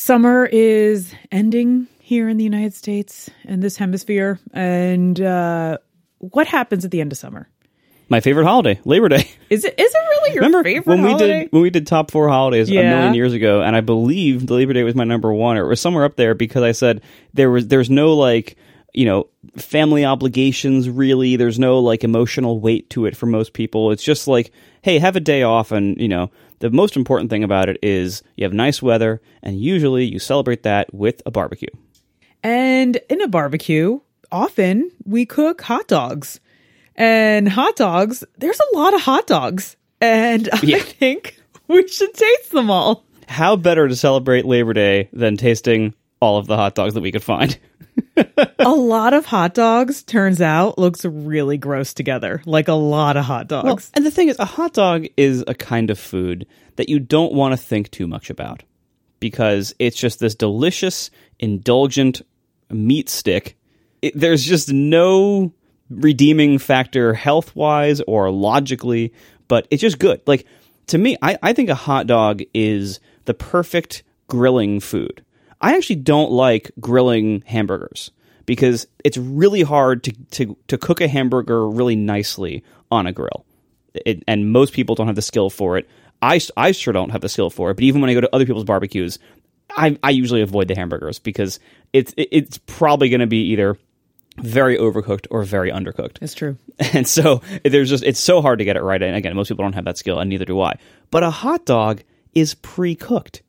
summer is ending here in the United States and this hemisphere. And uh, what happens at the end of summer? My favorite holiday, Labor Day. Is it is it really your Remember favorite when we holiday? did when we did top four holidays a million years ago, and I believe Labor Day was my number one, or it was somewhere up there because I said there was there's no like you know family obligations really. There's no like emotional weight to it for most people. It's just like hey, have a day off, and you know the most important thing about it is you have nice weather, and usually you celebrate that with a barbecue. And in a barbecue, often we cook hot dogs. And hot dogs, there's a lot of hot dogs. And I Yeah. think we should taste them all. How better to celebrate Labor Day than tasting all of the hot dogs that we could find? a lot of hot dogs, turns out, looks really gross together. Like a lot of hot dogs. Well, and the thing is, a hot dog is a kind of food that you don't want to think too much about because it's just this delicious, indulgent meat stick. It, there's just no redeeming factor health wise or logically, but it's just good. Like, to me, I, I think a hot dog is the perfect grilling food. I actually don't like grilling hamburgers because it's really hard to, to, to cook a hamburger really nicely on a grill. It, and most people don't have the skill for it. I, I sure don't have the skill for it, but even when I go to other people's barbecues, I, I usually avoid the hamburgers because it's it, it's probably going to be either very overcooked or very undercooked. it's true. And so there's just it's so hard to get it right. And again, most people don't have that skill, and neither do I. But a hot dog is pre-cooked.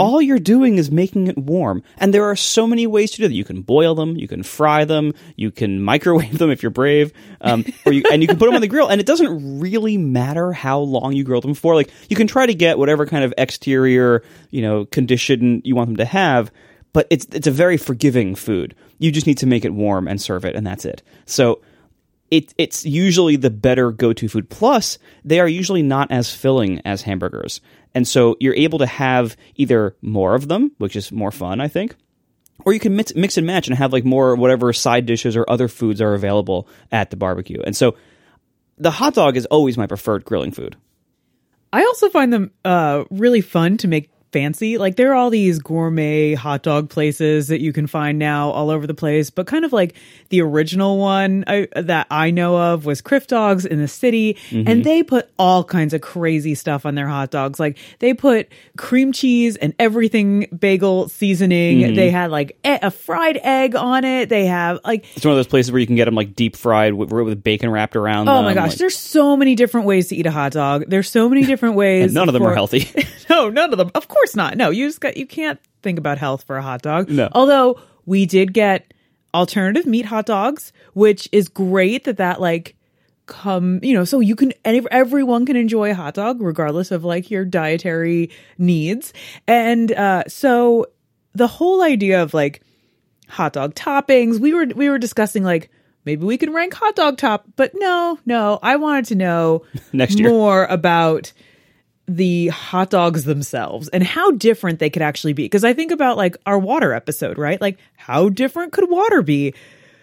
All you're doing is making it warm, and there are so many ways to do that. You can boil them, you can fry them, you can microwave them if you're brave, um, or you, and you can put them on the grill. And it doesn't really matter how long you grill them for. Like you can try to get whatever kind of exterior, you know, condition you want them to have, but it's it's a very forgiving food. You just need to make it warm and serve it, and that's it. So it it's usually the better go-to food. Plus, they are usually not as filling as hamburgers, and so you're able to have either more of them, which is more fun, I think, or you can mix, mix and match and have like more whatever side dishes or other foods are available at the barbecue. And so, the hot dog is always my preferred grilling food. I also find them uh, really fun to make fancy. Like there are all these gourmet hot dog places that you can find now all over the place, but kind of like the original one I, that I know of was Crif Dogs in the city, and mm-hmm. they put all kinds of crazy stuff on their hot dogs. Like they put cream cheese and everything bagel seasoning. Mm-hmm. They had like e- a fried egg on it. They have like It's one of those places where you can get them like deep fried with, with bacon wrapped around. Oh them, my gosh, like- there's so many different ways to eat a hot dog. There's so many different ways. none of them for- are healthy. no, none of them. Of course not. No, you just got you can't think about health for a hot dog. No. Although we did get alternative meat hot dogs, which is great that that like come, you know, so you can everyone can enjoy a hot dog regardless of like your dietary needs. And uh so the whole idea of like hot dog toppings, we were we were discussing like maybe we can rank hot dog top, but no, no, I wanted to know Next year. more about the hot dogs themselves and how different they could actually be. Because I think about like our water episode, right? Like, how different could water be?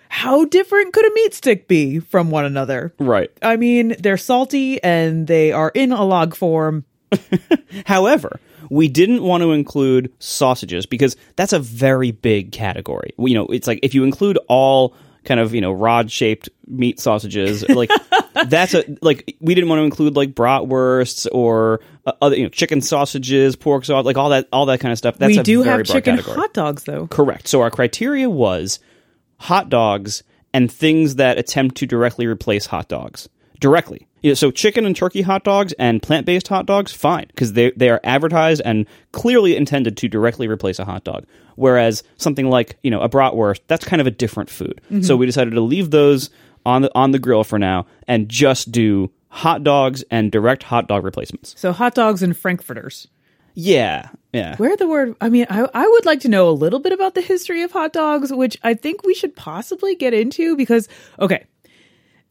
How different could a meat stick be from one another? right. I mean, they're salty and they are in a log form. However, we didn't want to include sausages because that's a very big category. You know, it's like if you include all kind of you know rod shaped meat sausages, like that's a like we didn't want to include like bratwursts or uh, other you know chicken sausages, pork sausage, like all that all that kind of stuff. That's we do have chicken category. hot dogs, though. Correct. So our criteria was hot dogs and things that attempt to directly replace hot dogs. Directly. You know, so chicken and turkey hot dogs and plant-based hot dogs, fine, because they they are advertised and clearly intended to directly replace a hot dog. Whereas something like you know a bratwurst, that's kind of a different food. Mm-hmm. So we decided to leave those on the on the grill for now and just do hot dogs and direct hot dog replacements. So hot dogs and frankfurters. Yeah, yeah. Where the word, I mean, I, I would like to know a little bit about the history of hot dogs, which I think we should possibly get into because, okay,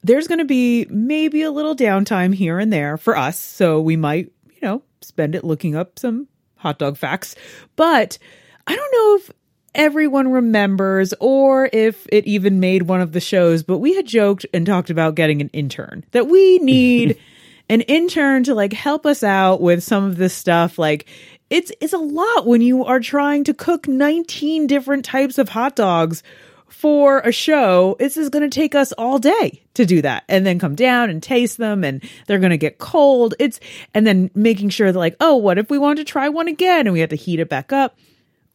there's going to be maybe a little downtime here and there for us. So we might, you know, spend it looking up some hot dog facts. But I don't know if everyone remembers or if it even made one of the shows, but we had joked and talked about getting an intern, that we need an intern to like help us out with some of this stuff. Like it's it's a lot when you are trying to cook 19 different types of hot dogs for a show. This is going to take us all day to do that and then come down and taste them and they're going to get cold. It's and then making sure that like, "Oh, what if we want to try one again and we have to heat it back up?"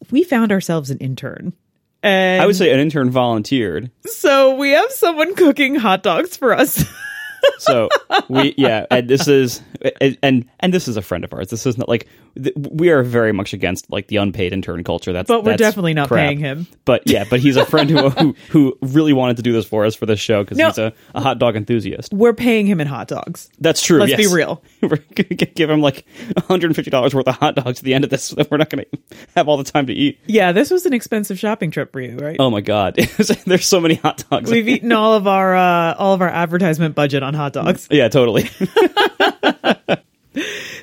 We found ourselves an intern. And I would say an intern volunteered. so we have someone cooking hot dogs for us. So we yeah, and this is and and this is a friend of ours. This is not like th- we are very much against like the unpaid intern culture. That's But we're that's definitely not crap. paying him. But yeah, but he's a friend who who, who really wanted to do this for us for this show because No. he's a, a hot dog enthusiast. We're paying him in hot dogs. That's true. Let's be real. We're gonna give him like 150 dollars worth of hot dogs at the end of this, that we're not going to have all the time to eat. Yeah, this was an expensive shopping trip for you, right? Oh my god, there's so many hot dogs. We've eaten all of our uh, all of our advertisement budget on hot dogs. yeah, totally.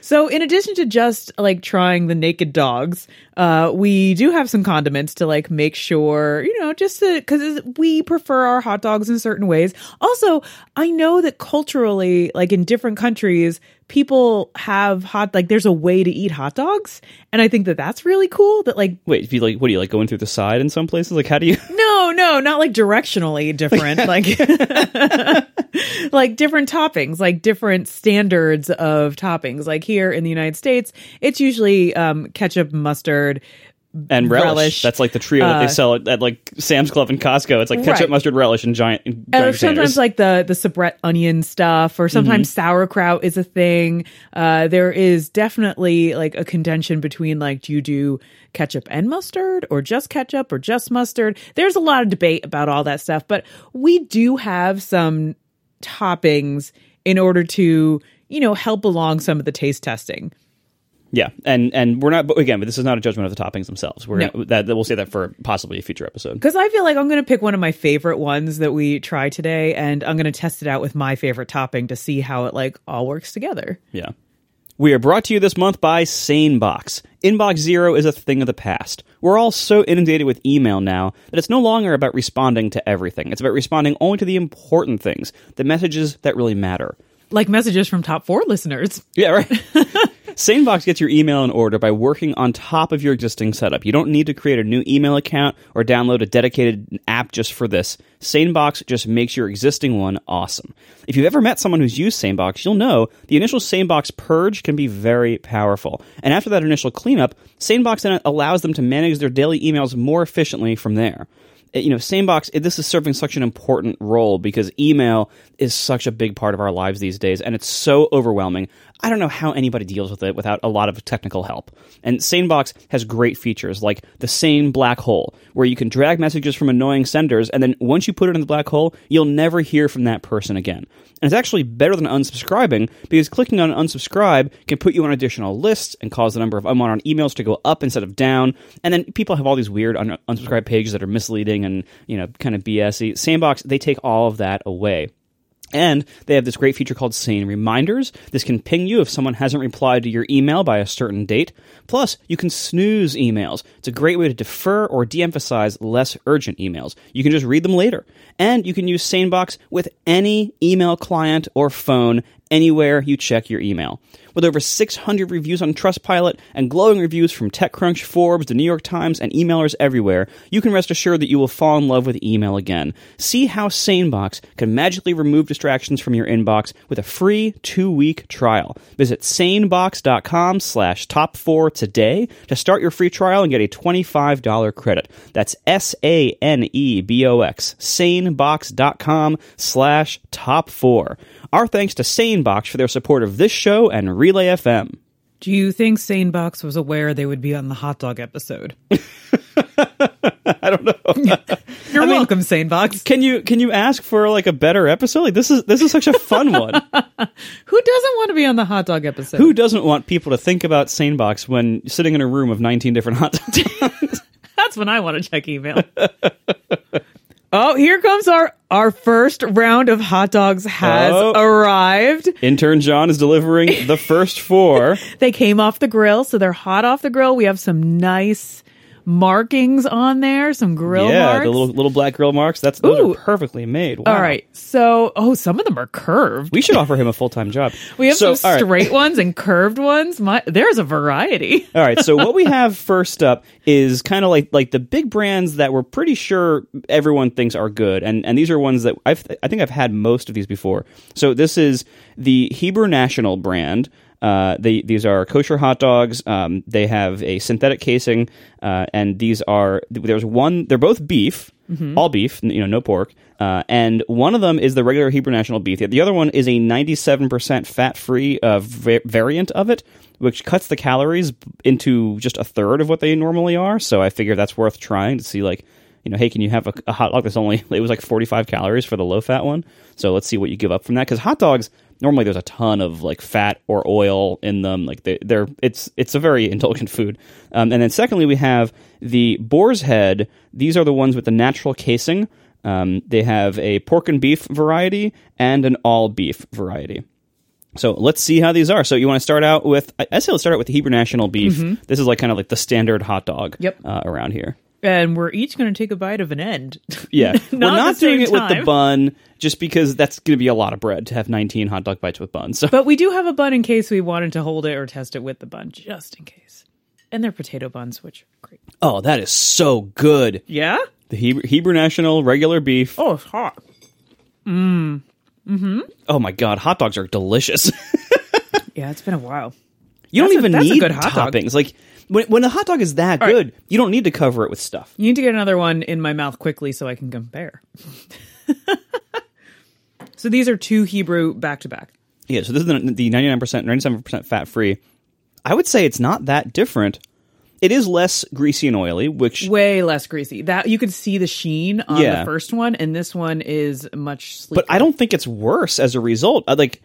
So, in addition to just like trying the naked dogs, uh, we do have some condiments to like make sure, you know, just because we prefer our hot dogs in certain ways. Also, I know that culturally, like in different countries, people have hot like there's a way to eat hot dogs, and I think that that's really cool. That like Wait, if you like, what do you like going through the side in some places? Like, how do you? no, no, not like directionally different, like like different toppings, like different standards of toppings. Like here in the United States, it's usually um, ketchup, mustard, And relish. Relish. That's like the trio that Uh, they sell at, at like Sam's Club and Costco. It's like ketchup, Right. mustard, relish, and giant. Uh, giant sometimes like the the Sabrett onion stuff, or sometimes sauerkraut is a thing. Uh, there is definitely like a contention between like, do you do ketchup and mustard, or just ketchup, or just mustard? There's a lot of debate about all that stuff, but we do have some toppings in order to you know help along some of the taste testing. Yeah, and and we're not. But again, but this is not a judgment of the toppings themselves. We're No. that, that we'll say that for possibly a future episode. Because I feel like I'm going to pick one of my favorite ones that we try today, and I'm going to test it out with my favorite topping to see how it like all works together. Yeah. We are brought to you this month by SaneBox. Inbox Zero is a thing of the past. We're all so inundated with email now that it's no longer about responding to everything. It's about responding only to the important things, the messages that really matter. Like messages from top four listeners. Yeah, right. SaneBox gets your email in order by working on top of your existing setup. You don't need to create a new email account or download a dedicated app just for this. SaneBox just makes your existing one awesome. If you've ever met someone who's used SaneBox, you'll know the initial SaneBox purge can be very powerful. And after that initial cleanup, SaneBox then allows them to manage their daily emails more efficiently from there you know, SaneBox, this is serving such an important role because email is such a big part of our lives these days, and it's so overwhelming. I don't know how anybody deals with it without a lot of technical help. And SaneBox has great features like the Sane Black Hole, where you can drag messages from annoying senders, and then once you put it in the black hole, you'll never hear from that person again. And it's actually better than unsubscribing because clicking on unsubscribe can put you on additional lists and cause the number of unwanted emails to go up instead of down. And then people have all these weird un- unsubscribe pages that are misleading and, you know, kind of BSy. SaneBox, they take all of that away. And they have this great feature called Sane Reminders. This can ping you if someone hasn't replied to your email by a certain date. Plus, you can snooze emails. It's a great way to defer or de emphasize less urgent emails. You can just read them later. And you can use SaneBox with any email client or phone anywhere you check your email. With over 600 reviews on Trustpilot and glowing reviews from TechCrunch, Forbes, the New York Times, and emailers everywhere, you can rest assured that you will fall in love with email again. See how SaneBox can magically remove distractions from your inbox with a free two-week trial. Visit sanebox.com slash top four today to start your free trial and get a $25 credit. That's S-A-N-E-B-O-X, sanebox.com slash top four. Our thanks to SaneBox for their support of this show and Relay FM. Do you think Sanebox was aware they would be on the hot dog episode? I don't know. You're welcome, Sanebox. Can you can you ask for like a better episode? Like this is this is such a fun one. Who doesn't want to be on the hot dog episode? Who doesn't want people to think about SaneBox when sitting in a room of 19 different hot dogs? That's when I want to check email. oh, here comes our our first round of hot dogs has Oh. arrived. Intern John is delivering the first four. They came off the grill, so they're hot off the grill. We have some nice markings on there, some grill yeah, marks. the little little black grill marks. That's those Ooh. are perfectly made. Wow. All right. So, oh, some of them are curved. We should offer him a full time job. We have so, some all right. straight ones and curved ones. My, there's a variety. All right, so what we have first up is kind of like like the big brands that we're pretty sure everyone thinks are good, and and these are ones that I've I think I've had most of these before. So this is the Hebrew National brand. Uh, they these are kosher hot dogs. Um, they have a synthetic casing, uh, and these are there's one. They're both beef, all beef, you know, no pork. Uh, and one of them is the regular Hebrew National beef. The other one is a 97% fat-free uh, va- variant of it, which cuts the calories into just a third of what they normally are. So I figure that's worth trying to see, like, you know, hey, can you have a, a hot dog that's only it was like 45 calories for the low-fat one? So let's see what you give up from that because hot dogs normally there's a ton of like fat or oil in them. Like they, they're it's it's a very indulgent food. Um, and then secondly, we have the boar's head. These are the ones with the natural casing. Um, they have a pork and beef variety and an all beef variety. So let's see how these are. So you want to start out with? I say let's start out with the Hebrew National beef. This is like kind of like the standard hot dog. Yep. Uh, around here. And we're each going to take a bite of an end. Yeah, Not we're not doing it with the bun, just because that's going to be a lot of bread to have 19 hot dog bites with buns. So But we do have a bun in case we wanted to hold it or test it with the bun, just in case. And they're potato buns, which are great. Oh, that is so good. Yeah? The Hebrew, Hebrew National regular beef. Oh, it's hot. Mmm. Mm-hmm. Oh my god, hot dogs are delicious. Yeah, it's been a while. you don't a- even a need good hot dog. toppings. Like when when a hot dog is that right. good, you don't need to cover it with stuff. You need to get another one in my mouth quickly so I can compare. so these are two Hebrew back to back. Yeah, so this is the, the 99%, 97% fat free. I would say it's not that different. It is less greasy and oily, which Way less greasy. That you could see the sheen on Yeah. the first one, and this one is much sleeker. but I don't think it's worse as a result. I, like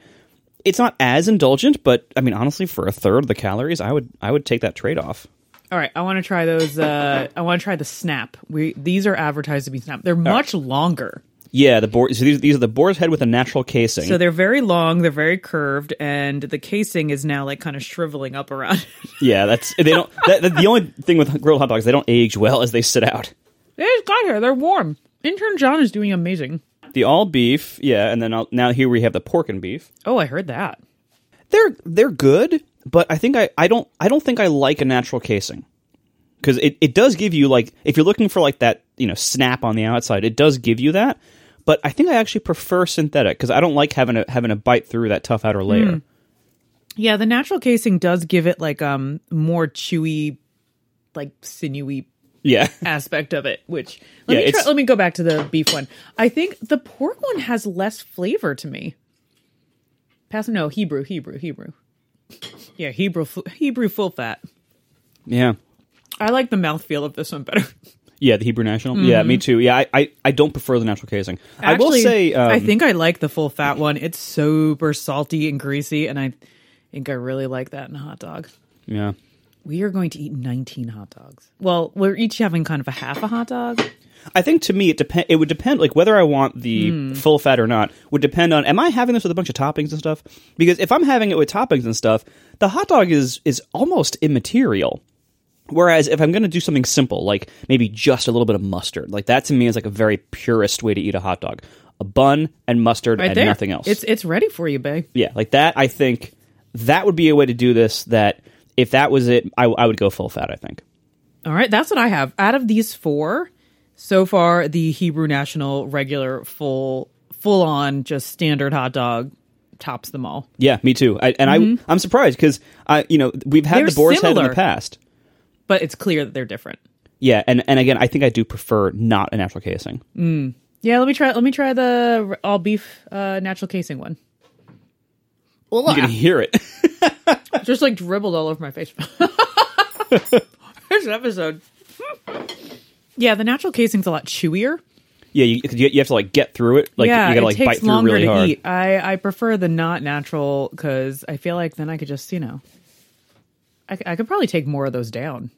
it's not as indulgent, but I mean honestly for a third of the calories, I would I would take that trade-off. All right, I want to try those. Uh, I want to try the snap. We these are advertised to be snap. They're much longer, Yeah, the boar so these, these are the boar's head with a natural casing. so they're very long. They're very curved, and the casing is now like kind of shriveling up around. yeah, that's they don't that, that- the only thing with grilled hot dogs, they don't age well as they sit out. they just got here. They're warm. Intern John is doing amazing. The all beef, yeah, and then I'll, now here we have the pork and beef. Oh, I heard that. they're they're good, but I think I, I don't I don't think I like a natural casing because it, it does give you like if you're looking for like that you know snap on the outside, it does give you that. But I think I actually prefer synthetic because I don't like having a having a bite through that tough outer layer. Yeah, the natural casing does give it like um more chewy, like sinewy Yeah, aspect of it. Which let Yeah, me try, let me go back to the beef one. I think the pork one has less flavor to me. Pass no Hebrew, Hebrew, Hebrew. Yeah, Hebrew, Hebrew full fat. yeah, I like the mouthfeel of this one better. yeah. The Hebrew National. Yeah, me too. Yeah, I, I, I don't prefer the natural casing. I will say, um, I think I like the full fat one. It's super salty and greasy, and I think I really like that in a hot dog. yeah. We are going to eat 19 hot dogs. Well, we're each having kind of a half a hot dog. I think to me it depend. It would depend, like whether I want the Hmm. full fat or not, would depend on. Am I having this with a bunch of toppings and stuff? Because if I'm having it with toppings and stuff, the hot dog is is almost immaterial. Whereas if I'm going to do something simple, like maybe just a little bit of mustard, like that to me is like a very purist way to eat a hot dog: a bun and mustard Right and there. nothing else. It's it's ready for you, babe. yeah, like that. I think that would be a way to do this. That if that was it, I, I would go full fat. I think. All right, that's what I have. Out of these four, so far the Hebrew National regular full full on just standard hot dog tops them all. Yeah, me too. I, and I I'm surprised because I you know we've had Mm-hmm. They're the boar's head in the past. But it's clear that they're different. Yeah, and and again, I think I do prefer not a natural casing. Yeah, let me try let me try the all beef uh, natural casing one. You can hear it. Just like dribbled all over my face. this episode. yeah, the natural casing's a lot chewier. yeah, you you have to like get through it. Like yeah, you gotta it like takes bite through longer really to hard. eat. I I prefer the not natural because I feel like then I could just you know, I, I could probably take more of those down.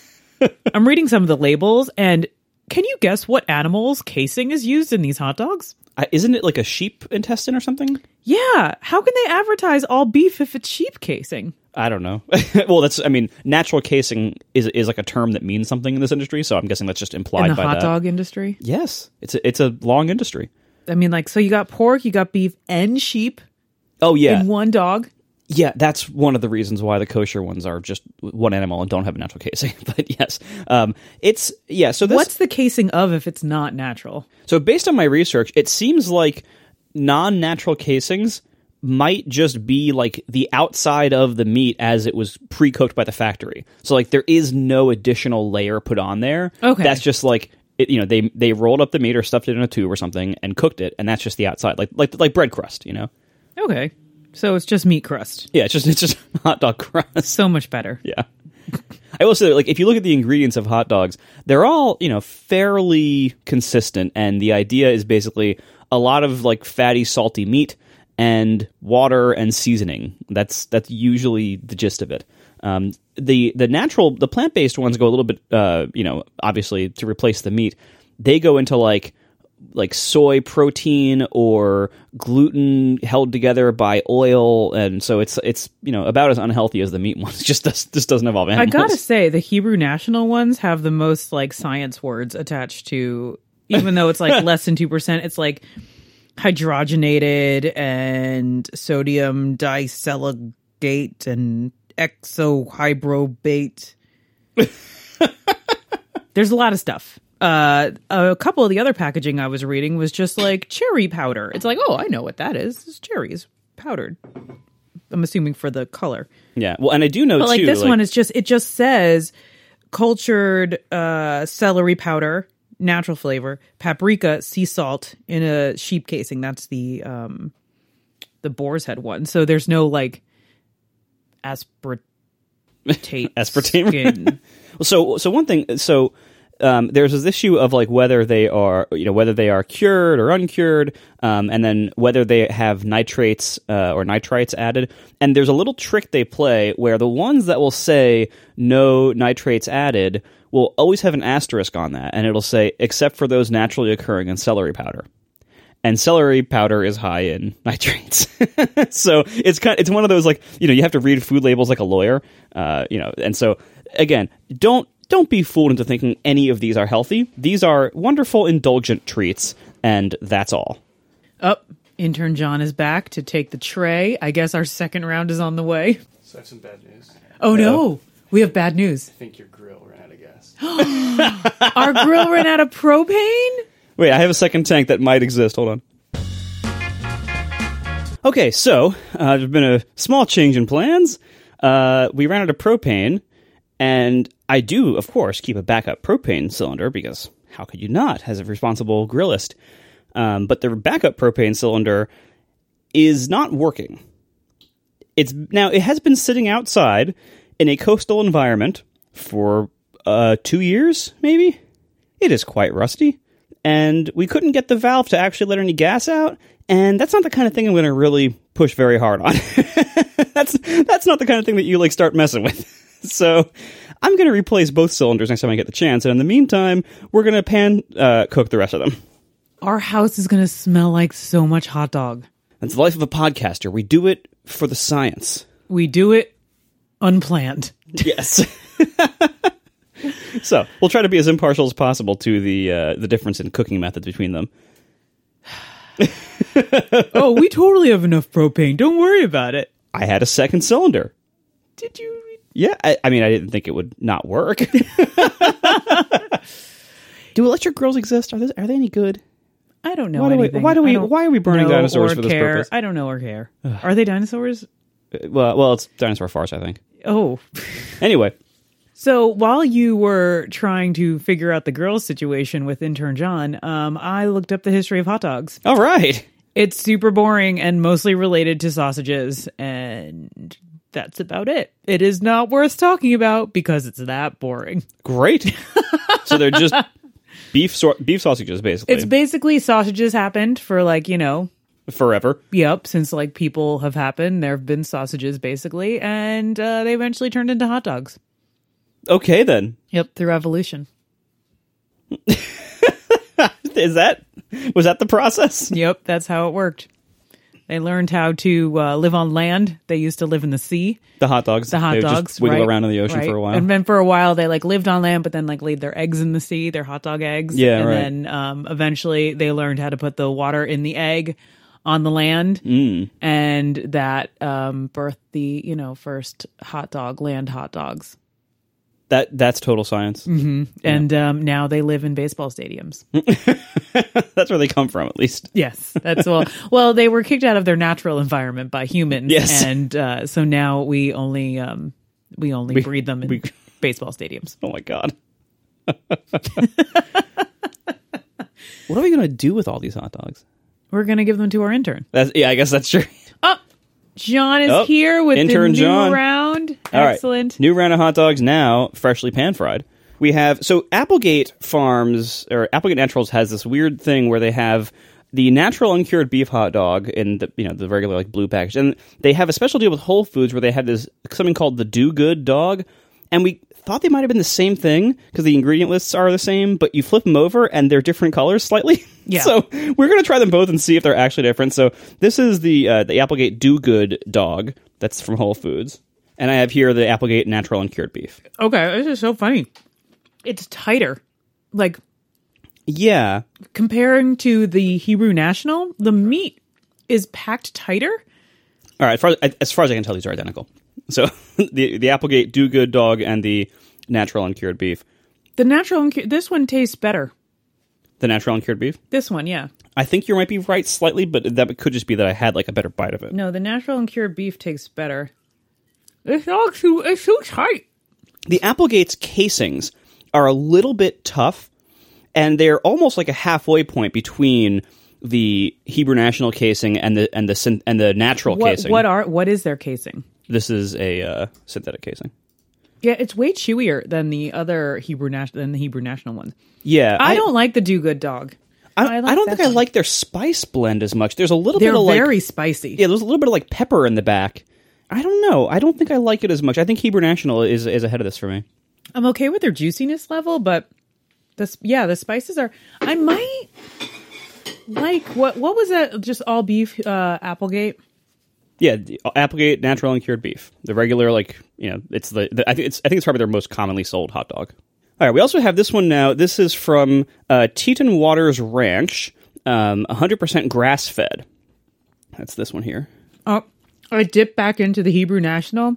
I'm reading some of the labels, and can you guess what animals casing is used in these hot dogs? Isn't it like a sheep intestine or something? Yeah. How can they advertise all beef if it's sheep casing? I don't know. well, that's I mean, natural casing is is like a term that means something in this industry, so I'm guessing that's just implied In the by hot that. dog industry? Yes, it's a, it's a long industry. I mean, like, so you got pork, you got beef, and sheep Oh yeah, in one dog. Yeah. That's one of the reasons why the kosher ones are just one animal and don't have a natural casing. but yes, um, it's yeah. So this What's the casing of if it's not natural? So, based on my research, it seems like non natural casings might just be like the outside of the meat as it was pre cooked by the factory. So, like, there is no additional layer put on there. Okay. That's just like. It, you know they they rolled up the meat or stuffed it in a tube or something and cooked it and that's just the outside like like like bread crust you know Okay. So it's just meat crust. yeah it's just it's just hot dog crust So much better. Yeah. I will say, like, if you look at the ingredients of hot dogs, they're all, you know, fairly consistent. And the idea is basically a lot of, like, fatty, salty meat and water and seasoning. That's that's usually the gist of it. Um, the the natural, the plant based ones go a little bit, uh, you know, obviously to replace the meat. They go into like like soy protein or gluten held together by oil, and so it's it's you know about as unhealthy as the meat ones. Just does, just doesn't involve I gotta say, the Hebrew national ones have the most like science words attached to, even though it's like less than 2%, it's like hydrogenated and sodium diseligate and exohybrobate. There's a lot of stuff. Uh, a couple of the other packaging I was reading was just like cherry powder. It's like, oh, I know what that is. It's cherries powdered. I'm assuming for the color. yeah. Well, and I do know But like too. this one is just it just says cultured uh celery powder, natural flavor, paprika, sea salt in a sheep casing. That's the um the boar's head one. So there's no like aspartate Aspartame. skin. Well, so so one thing so um, there's this issue of like whether they are you know whether they are cured or uncured um, and then whether they have nitrates uh, or nitrites added and there's a little trick they play where the ones that will say no nitrates added will always have an asterisk on that and it'll say except for those naturally occurring in celery powder and celery powder is high in nitrates. so it's kind it's one of those like you know you have to read food labels like a lawyer, uh, you know. And so again, don't don't be fooled into thinking any of these are healthy. These are wonderful indulgent treats, and that's all. Up, intern John is back to take the tray. I guess our second round is on the way. So I have some bad news. I Oh no, we have bad news. think your grill ran out of gas. Our grill ran out of propane. Wait, I have a second tank that might exist. Hold on. Okay, so uh, there's been a small change in plans. Uh, we ran out of propane, and I do, of course, keep a backup propane cylinder because how could you not, as a responsible grillist? Um, but the backup propane cylinder is not working. It's now it has been sitting outside in a coastal environment for uh, two years, maybe. It is quite rusty, and we couldn't get the valve to actually let any gas out. And that's not the kind of thing I'm going to really push very hard on. that's that's not the kind of thing that you like start messing with. so I'm going to replace both cylinders next time I get the chance. And in the meantime, we're going to pan uh, cook the rest of them. Our house is gonna smell like so much hot dog. That's the life of a podcaster. We do it for the science. We do it unplanned. Yes. so we'll try to be as impartial as possible to the uh, the difference in cooking methods between them. oh, we totally have enough propane. Don't worry about it. I had a second cylinder. Did you? Yeah, I, I mean, I didn't think it would not work. do electric grills exist? Are, those, are they any good? I don't know Why do we- why do we- don't why are we burning know dinosaurs or for this care. purpose? I don't know or care. Are they dinosaurs? Uh, Well, well, it's dinosaur farce, I think. Oh. Anyway, So while you were trying to figure out the girls situation with intern John, um, I looked up the history of hot dogs. all right. It's super boring and mostly related to sausages, and that's about it. It is not worth talking about because it's that boring. Great. so they're just beef so- beef sausages, basically, It's basically sausages happened for like, you know, forever. Yep, since like people have happened, there have been sausages basically, and uh, they eventually turned into hot dogs. Okay, then. Yep, through evolution. Is that was that the process? Yep, that's how it worked. They learned how to uh, live on land. They used to live in the sea. The hot dogs. The hot they dogs just wiggle right, around in the ocean right. for a while. and then for a while they like lived on land, but then like laid their eggs in the sea, their hot dog eggs. Yeah, and right. then um, eventually they learned how to put the water in the egg on the land, Mm. and that um, birthed the you know first hot dog land hot dogs. That that's total science. And um, now they live in baseball stadiums. That's where they come from, at least. Yes, that's well. Well, they were kicked out of their natural environment by humans, Yes. and uh, so now we only um, we only breed them in we- baseball stadiums. Oh my god. what are we gonna do with all these hot dogs? We're gonna give them to our intern. That's, yeah, I guess that's true. Oh, John is Oh, here with intern the new John. round. All right. Excellent. New round of hot dogs now, freshly pan fried. We have so Applegate Farms or Applegate Naturals has this weird thing where they have the natural uncured beef hot dog in the you know the regular like blue package, and they have a special deal with Whole Foods where they have this something called the Do Good dog, and we thought they might have been the same thing because the ingredient lists are the same, but you flip them over and they're different colors slightly. Yeah. so we're gonna try them both and see if they're actually different. So this is the uh, the Applegate Do Good dog that's from Whole Foods. And I have here the Applegate natural uncured beef. Okay, this is so funny. It's tighter, like Yeah. comparing to the Hebrew National. The meat is packed tighter. All right. As far as, as far as I can tell, these are identical. So the the Applegate Do Good dog and the natural uncured beef. The natural, uncu- this one tastes better. The natural uncured beef. This one, yeah. I think you might be right slightly, but that could just be that I had like a better bite of it. No, the natural and cured beef tastes better. It's all too, it's too tight. The Applegate's casings are a little bit tough, and they're almost like a halfway point between the Hebrew National casing and the and the and the natural What, casing. what are, what is their casing? This is a uh, synthetic casing. Yeah, it's way chewier than the other Hebrew national than the Hebrew national one. Yeah, I, don't like the do good dog. I, I I, don't think I like their spice blend as much. There's a little They're bit of like very spicy. yeah, there's a little bit of like pepper in the back. I don't know. I don't think I like it as much. I think Hebrew National is is ahead of this for me. I'm okay with their juiciness level, but this yeah, the spices are. I might like what what was that? Just all beef uh, Applegate. Yeah, the Applegate natural and cured beef. The regular like you know it's the, the I think it's I think it's probably their most commonly sold hot dog. All right, we also have this one now. This is from uh, Teton Waters Ranch, um, 100% grass fed. That's this one here. Oh, I dip back into the Hebrew National.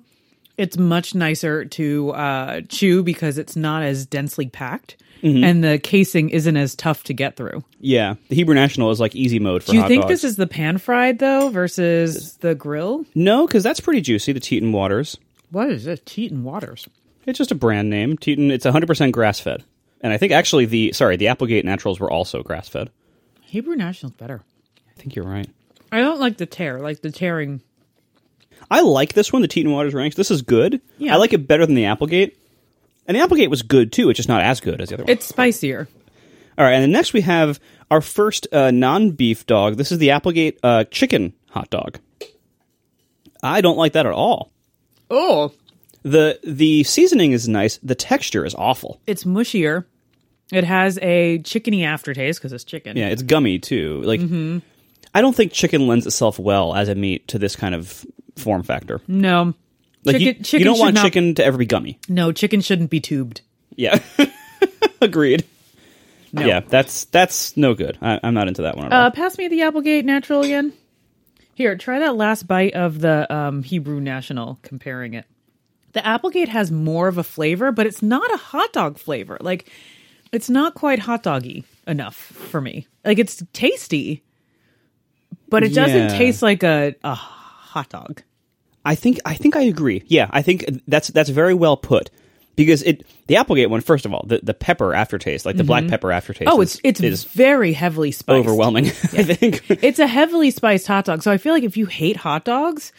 It's much nicer to uh, chew because it's not as densely packed, Mm-hmm. and the casing isn't as tough to get through. Yeah, the Hebrew National is like easy mode for Do you think dogs. this is the pan fried though versus the grill? no, because that's pretty juicy. The Teton Waters. What is it? Teton Waters. It's just a brand name. Teton. It's 100% grass fed, and I think actually the sorry the Applegate Naturals were also grass fed. Hebrew National's better. I think you're right. I don't like the tear, like the tearing. I like this one, the Teton Waters Ranch. This is good. Yeah. I like it better than the Applegate. And the Applegate was good too. It's just not as good as the other one. It's spicier. All right, and then next we have our first uh, non-beef dog. This is the Applegate uh, chicken hot dog. I don't like that at all. Oh, the The seasoning is nice. The texture is awful. it's mushier. It has a chickeny aftertaste because it's chicken. Yeah, it's gummy too. Like Mm-hmm. I don't think chicken lends itself well as a meat to this kind of form factor. No, Like chicken. you, chicken you don't want not- chicken to ever be gummy. No, chicken shouldn't be tubed. Yeah, agreed. No. Yeah, that's that's no good. I, I'm not into that one at all. Uh, pass me the Applegate Natural again. Here, try that last bite of the um, Hebrew National. Comparing it, the Applegate has more of a flavor, but it's not a hot dog flavor. Like, it's not quite hot doggy enough for me. Like, it's tasty, but it doesn't Yeah. taste like a, a hot dog. I think I think I agree. Yeah, I think that's that's very well put because it the Applegate one. First of all, the, the pepper aftertaste, like the black mm-hmm. pepper aftertaste. Oh, it's it's is very heavily spiced. overwhelming. I think. it's a heavily spiced hot dog. So I feel like if you hate hot dogs,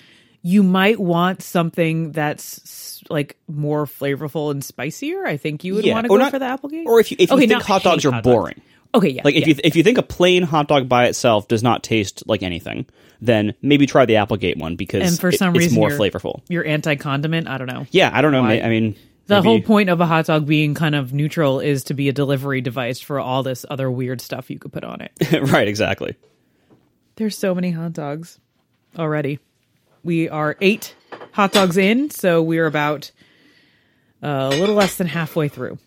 you might want something that's like more flavorful and spicier. I think you would Yeah, want to go not- for the Applegate. Or if you if you think hot dogs are hot boring, Okay, yeah. like if yeah. you if you think a plain hot dog by itself does not taste like anything, then maybe try the Applegate one because and for it- some it's reason more you're, flavorful. You're anti condiment. I don't know. Yeah, I don't know. Why? I mean, The Maybe- whole point of a hot dog being kind of neutral is to be a delivery device for all this other weird stuff you could put on it. right, exactly. There's so many hot dogs already. We are eight hot dogs in, so we're about uh, a little less than halfway through.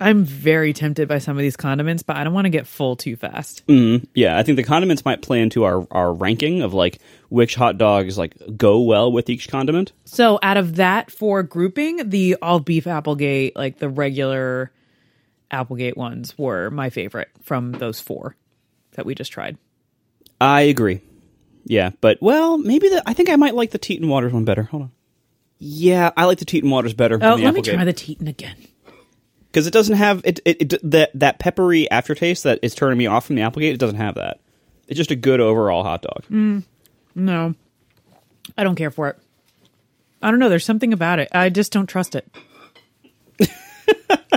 I'm very tempted by some of these condiments, but I don't want to get full too fast. Mm-hmm. Yeah, I think the condiments might play into our, our ranking of like which hot dogs like go well with each condiment. So, out of that for grouping, the all beef Applegate, like the regular Applegate ones, were my favorite from those four that we just tried. I agree. Yeah, but well, maybe the I think I might like the Teton Waters one better. Hold on. Yeah, I like the Teton Waters better. Oh, let me try the Teton again. Because it doesn't have it, it, it that that peppery aftertaste that is turning me off from the Applegate. It doesn't have that. It's just a good overall hot dog. Mm, no, I don't care for it. I don't know. There's something about it. I just don't trust it.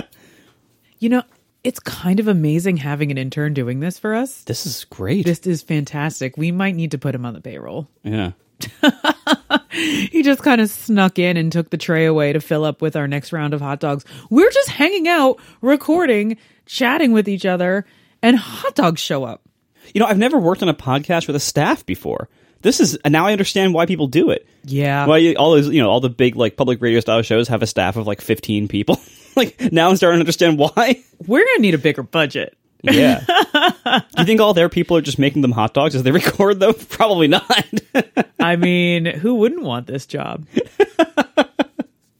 you know, it's kind of amazing having an intern doing this for us. This is great. This is fantastic. We might need to put him on the payroll. yeah. He just kind of snuck in and took the tray away to fill up with our next round of hot dogs. We're just hanging out, recording, chatting with each other, and hot dogs show up. You know, I've never worked on a podcast with a staff before. This is and now I understand why people do it. Yeah. Why all those you know all the big like public radio style shows have a staff of like fifteen people. like now I'm starting to understand why. We're going to need a bigger budget. Yeah. do you think all their people are just making them hot dogs as they record them? Probably not. I mean, who wouldn't want this job?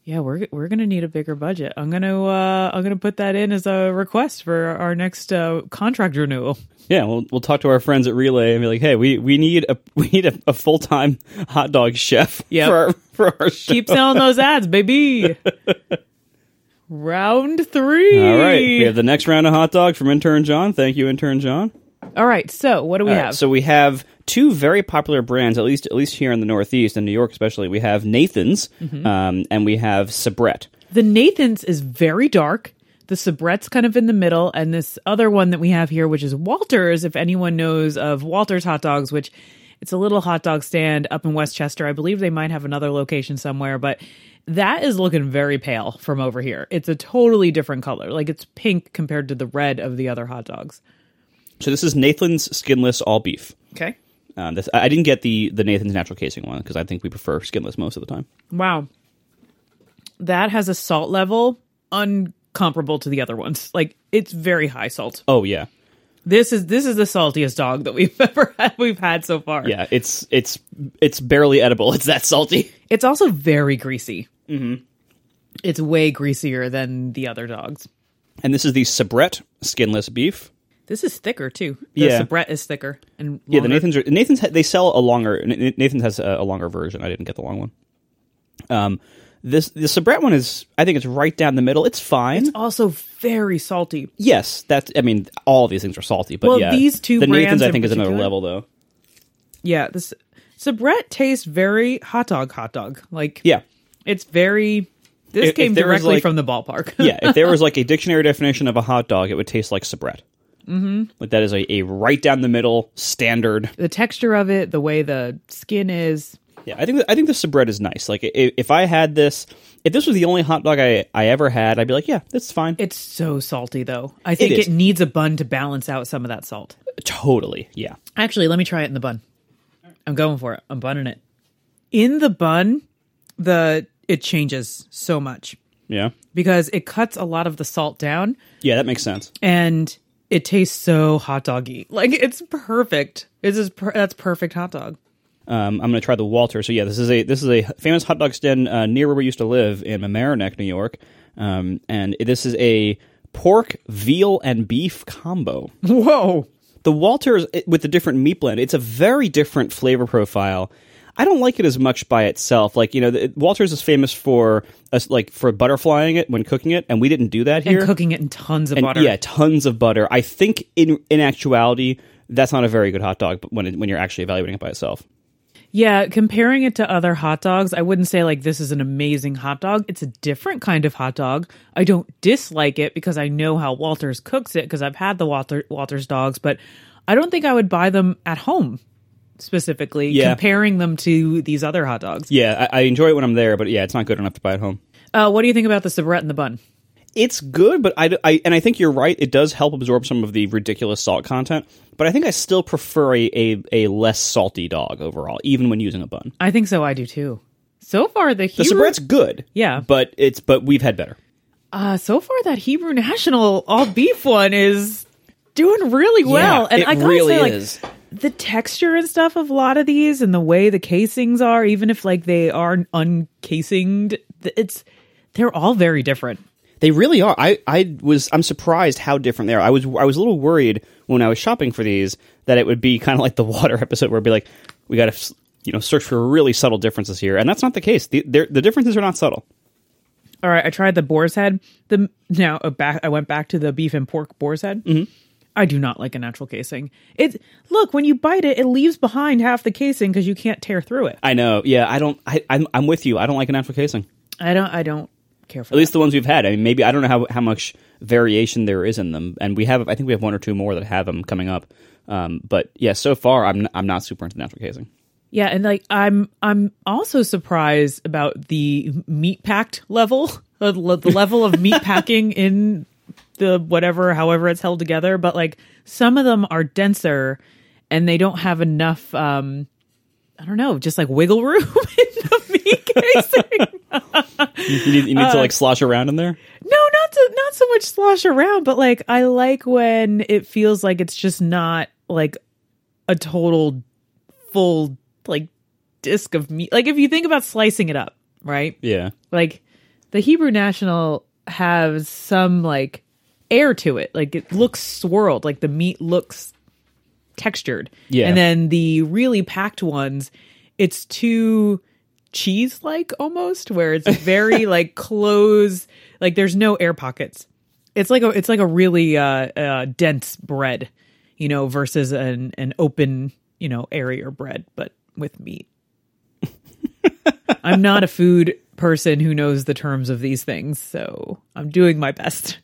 yeah, we're we're gonna need a bigger budget. I'm gonna uh, I'm gonna put that in as a request for our next uh, contract renewal. Yeah, we'll we'll talk to our friends at Relay and be like, hey, we, we need a we need a, a full time hot dog chef Yep. for our, for our show. Keep selling those ads, baby. Round three. All right, we have the next round of hot dogs from intern John. Thank you, intern John. All right. So what do we All right, have? so we have two very popular brands, at least at least here in the Northeast, and New York especially. We have Nathan's, Mm-hmm. um, and we have Sabrett. the Nathan's is very dark. The Sabrett's kind of in the middle, and this other one that we have here, which is Walter's. If anyone knows of Walter's hot dogs, which it's a little hot dog stand up in Westchester. I believe they might have another location somewhere, but that is looking very pale from over here. It's a totally different color. Like it's pink compared to the red of the other hot dogs. So this is Nathan's skinless all beef. Okay. Um, this, I didn't get the the Nathan's natural casing one because I think we prefer skinless most of the time. Wow. That has a salt level uncomparable to the other ones. Like it's very high salt. Oh yeah, This is this is the saltiest dog that we've ever had, we've had so far. yeah. It's it's it's barely edible. It's that salty. It's also very greasy. Mm-hmm. It's way greasier than the other dogs. And this is the Sabrett skinless beef. This is thicker too. The Yeah. Sabrett is thicker and Yeah, the. Nathan's are, Nathan's they sell a longer Nathan's has a, a longer version. I didn't get the long one. Um, this the Sabrett one is I think it's right down the middle. It's fine. It's also very salty. yes, that's I mean all of these things are salty, but Well, yeah, these two the Nathan's I think is another level though. Yeah, this Sabrett tastes very hot dog hot dog. Like Yeah, it's very this If- came if directly like- from the ballpark. yeah. If there was like a dictionary definition of a hot dog, it would taste like Sabrett. Mm-hmm. Like that is a, a right down the middle standard. the texture of it, the way the skin is. Yeah, I think I think the Sabrett is nice. Like if I had this, if this was the only hot dog I I ever had, I'd be like, yeah, that's fine. It's so salty though. I think is. it needs a bun to balance out some of that salt. totally, yeah. Actually, let me try it in the bun. I'm going for it. I'm bunning it. In the bun, the it changes so much Yeah. because it cuts a lot of the salt down Yeah, that makes sense. and it tastes so hot doggy. Like it's perfect. It's just per- that's perfect hot dog. Um, I'm going to try the Walter. So yeah, this is a this is a famous hot dog stand uh, near where we used to live in Mamaroneck, New York, um, and this is a pork, veal, and beef combo. Whoa. The Walters with the different meat blend, it's a very different flavor profile. I don't like it as much by itself. Like you know, the, Walters is famous for us like for butterflying it when cooking it, and we didn't do that here. And cooking it in tons of And, butter. Yeah, tons of butter. I think in in actuality, that's not a very good hot dog. But when it, when you're actually evaluating it by itself. Yeah, comparing it to other hot dogs, I wouldn't say like this is an amazing hot dog. It's a different kind of hot dog. I don't dislike it because I know how Walters cooks it because I've had the Walter Walters dogs, but I don't think I would buy them at home specifically Yeah. comparing them to these other hot dogs. Yeah, I, I enjoy it when I'm there, but yeah, it's not good enough to buy at home. Uh, what do you think about the Sabrett and the bun? It's good, but I, I and I think you're right. It does help absorb some of the ridiculous salt content. But I think I still prefer a, a, a less salty dog overall, even when using a bun. I think so. I do too. So far, the The Hebrew, Sabrett's good, Yeah. but it's but we've had better. uh, so far that Hebrew National all beef one is doing really well, Yeah, and I gotta really say, like, is. the texture and stuff of a lot of these, and the way the casings are, even if like they are uncasinged, it's they're all very different. They really are. I, I was I'm surprised how different they are. I was I was a little worried when I was shopping for these that it would be kind of like the water episode where it'd be like we got to you know search for really subtle differences here, and that's not the case. The the differences are not subtle. All right, I tried the boar's head. The now uh, back, I went back to the beef and pork boar's head. Mm-hmm. I do not like a natural casing. It look when you bite it, it leaves behind half the casing because you can't tear through it. I know. Yeah, I don't. I, I'm I'm with you. I don't like a natural casing. I don't. I don't care for At least the ones we've had. I mean, maybe I don't know how how much variation there is in them, and we have. I think we have one or two more that have them coming up. Um, but yeah, so far I'm I'm not super into natural casing. Yeah, and like I'm I'm also surprised about the meat packed level, the, the level of meat packing in the whatever, however it's held together. But like some of them are denser, and they don't have enough. um I don't know, just like wiggle room in the meat casing. You need, you need to like uh, slosh around in there. No, not to, not so much slosh around, but like I like when it feels like it's just not like a total full like disc of meat. Like if you think about slicing it up, right? Yeah. Like the Hebrew National has some like air to it. Like it looks swirled, like the meat looks textured. Yeah. And then the really packed ones, it's too cheese like almost, where it's very like close, like there's no air pockets. It's like a it's like a really uh, uh dense bread, you know, versus an an open, you know, airier bread, but with meat. I'm not a food person who knows the terms of these things, so I'm doing my best.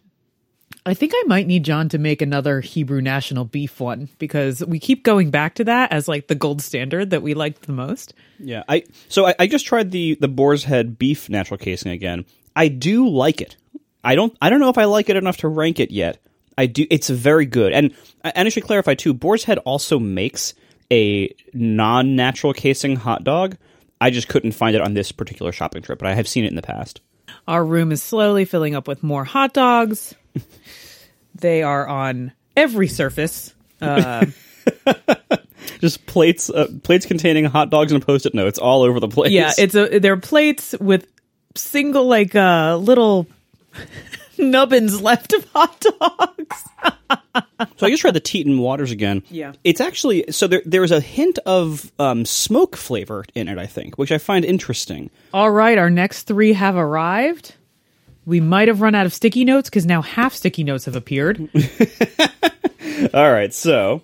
I think I might need John to make another Hebrew national beef one because we keep going back to that as like the gold standard that we liked the most. Yeah, I so I, I just tried the the boar's head beef natural casing again. I do like it. I don't I don't know if I like it enough to rank it yet. I do. It's very good, and and I should clarify too. Boar's Head also makes a non natural casing hot dog. I just couldn't find it on this particular shopping trip, but I have seen it in the past. Our room is slowly filling up with more hot dogs. they are on every surface. Uh, Just plates uh, plates containing hot dogs and post-it notes all over the place. yeah, it's a they're plates with single like uh little nubbins left of hot dogs. So I just tried the Teton Waters again. Yeah. It's actually so there there is a hint of um, smoke flavor in it, I think, which I find interesting. All right, our next three have arrived. We might have run out of sticky notes because now half sticky notes have appeared. All right, so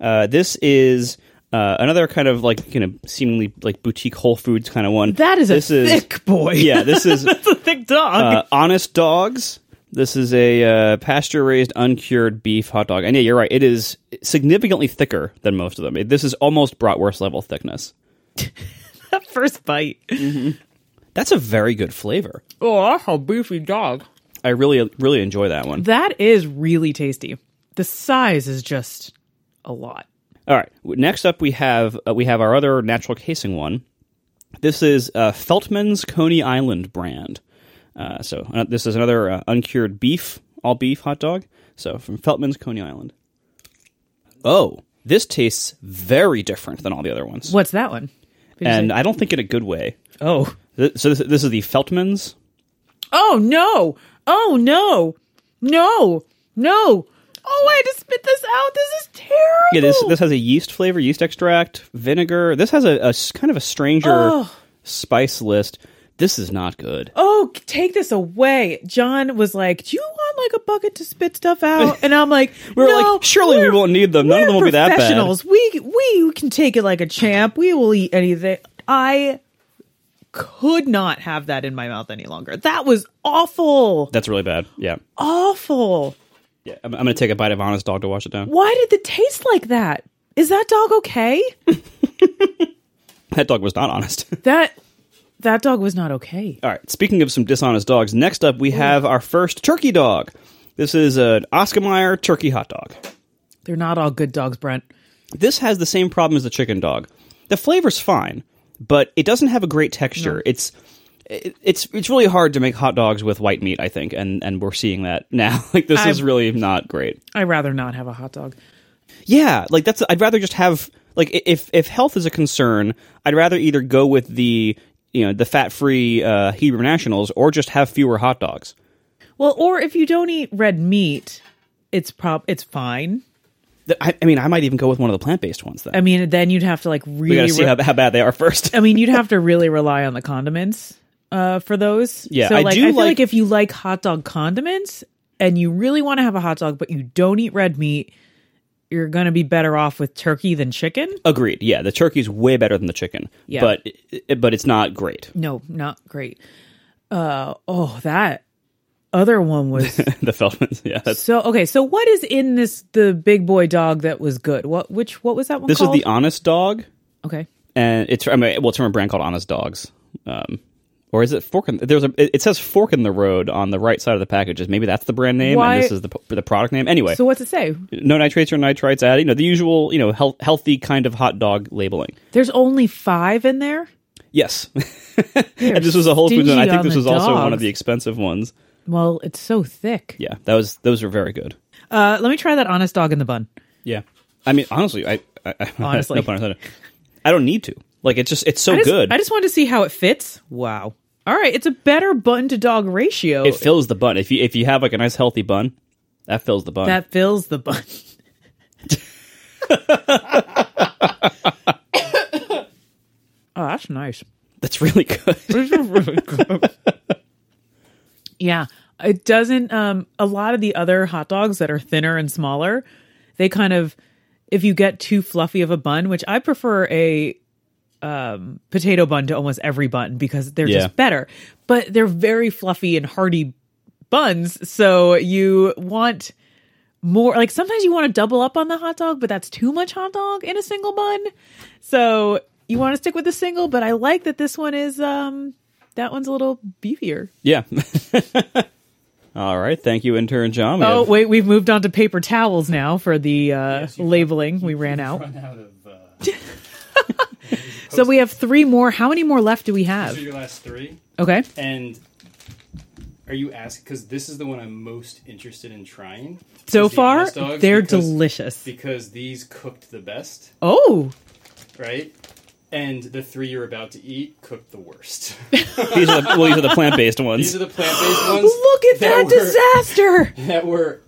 uh, this is uh, another kind of like you know seemingly like boutique Whole Foods kind of one. That is a this is thick boy. yeah. This is That's a thick dog. uh, Honest Dogs. This is a uh, pasture raised uncured beef hot dog, and yeah, you're right. It is significantly thicker than most of them. It- this is almost bratwurst level thickness. that first bite. That's a very good flavor. Oh, that's a beefy dog. I really really enjoy that one. That is really tasty. The size is just a lot. All right. Next up, we have uh, we have our other natural casing one. This is uh, Feltman's Coney Island brand. Uh, so uh, this is another uh, uncured beef, all beef hot dog. So from Feltman's Coney Island. Oh, this tastes very different than all the other ones, What's that one? Did you and say- I don't think in a good way. oh, Th- So this, this is the Feltman's. oh no, oh no, no, no. Oh, I had to spit this out. This is terrible. Yeah, this this has a yeast flavor, yeast extract, vinegar. This has a kind of a stranger Oh. spice list. This is not good. oh, take this away. John was like, "Do you want like a bucket to spit stuff out?" And I'm like, We were "No, like, surely we won't need them. None of them will be that bad. professionals. We we can take it like a champ. We will eat anything." I could not have that in my mouth any longer. That was awful. That's really bad. Yeah. Awful. Yeah. I'm, I'm going to take a bite of Honest Dog to wash it down. Why did it taste like that? Is that dog okay? That dog was not honest. That that dog was not okay. All right. Speaking of some dishonest dogs, next up we have our first turkey dog. This is an Oscar Mayer turkey hot dog. They're not all good dogs, Brent. This has the same problem as the chicken dog. The flavor's fine, but it doesn't have a great texture. It's it's it's really hard to make hot dogs with white meat, I think, and and we're seeing that now. like this is I've- really not great. I'd rather not have a hot dog. Yeah, like that's. I'd rather just have like if if health is a concern, I'd rather either go with the you know the fat free uh, Hebrew Nationals or just have fewer hot dogs. Well, or if you don't eat red meat, it's prob it's fine. I, I mean, I might even go with one of the plant based ones. Then I mean, then you'd have to like really. we see re- how, how bad they are first. I mean, you'd have to really rely on the condiments uh, for those. Yeah, so I like, do I feel like- like if you like hot dog condiments and you really want to have a hot dog, but you don't eat red meat, you're going to be better off with turkey than chicken. Agreed. Yeah, the turkey's way better than the chicken. Yeah. but but it's not great. No, not great. Uh, oh, that other one was the Feltmans. Yeah, that's, so okay. So what is in this the big boy dog that was good? What which what was that one this called? is the Honest Dog, okay. and it's I mean, well, it's from a brand called Honest Dogs. Um, or is it Fork? In, there's a. It says Fork in the Road on the right side of the packages. Maybe that's the brand name, Why- and this is the the product name. Anyway, So what's it say? no nitrates or nitrites added. You know the usual. You know health, healthy kind of hot dog labeling. There's only five in there. Yes, and this was a Whole Foods one. I think this was also one of the expensive ones. Well, it's so thick. Yeah, that was those were very good. Uh, let me try that honest dog in the bun. Yeah, I mean honestly, I, I, I Honestly. no pun. I don't need to. Like it's just it's so I just, good. I just wanted to see how it fits. Wow. All right, it's a better bun to dog ratio. it fills the bun. If you if you have like a nice healthy bun, that fills the bun. that fills the bun. oh, that's nice. That's really good. Really good. Yeah, it doesn't. Um, a lot of the other hot dogs that are thinner and smaller, they kind of, if you get too fluffy of a bun, which I prefer a um, potato bun to almost every bun because they're Yeah. just better. But they're very fluffy and hearty buns, so you want more like sometimes you want to double up on the hot dog but that's too much hot dog in a single bun so you want to stick with the single but i like that this one is um that one's a little beefier yeah. All right, thank you, intern John. We oh have- wait we've moved on to paper towels now for the uh Yes, you- labeling we ran out out of. Uh, so we have three more how many more left do we these are have your last three. okay And are you asking? Because this is the one I'm most interested in trying. so the far they're because- delicious Because these cooked the best, oh right? And the three you're about to eat cooked the worst. these are the, well, these are the plant based ones. These are the plant-based ones. look at that, were- disaster that were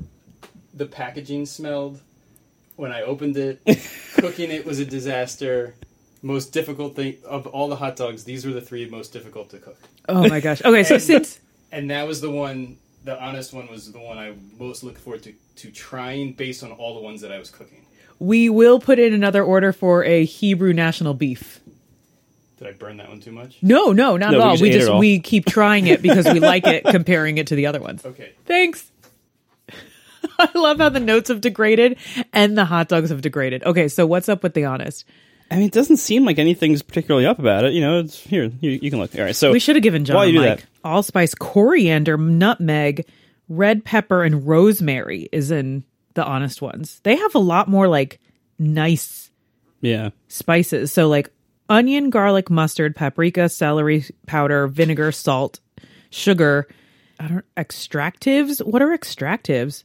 the packaging smelled when I opened it. Cooking it was a disaster. Most difficult thing of all the hot dogs. These were the three most difficult to cook, oh my gosh okay so And- since and that was the one. The honest one was the one I most look forward to to trying based on all the ones that I was cooking. We will put in another order for a hebrew national beef Did I burn that one too much? No, no, not No, at we all. just We ate it just all. we keep trying it because we like it, comparing it to the other ones. Okay. Thanks. I love how the notes have degraded and the hot dogs have degraded. Okay, so what's up with the honest? I mean, it doesn't seem like anything's particularly up about it. You know, it's here. You, you can look. All right, so We should have given John While a you do mic. that- Allspice, coriander, nutmeg, red pepper, and rosemary is in the honest ones. They have a lot more like nice yeah, spices. So like onion, garlic, mustard, paprika, celery powder, vinegar, salt, sugar. I don't extractives. What are extractives?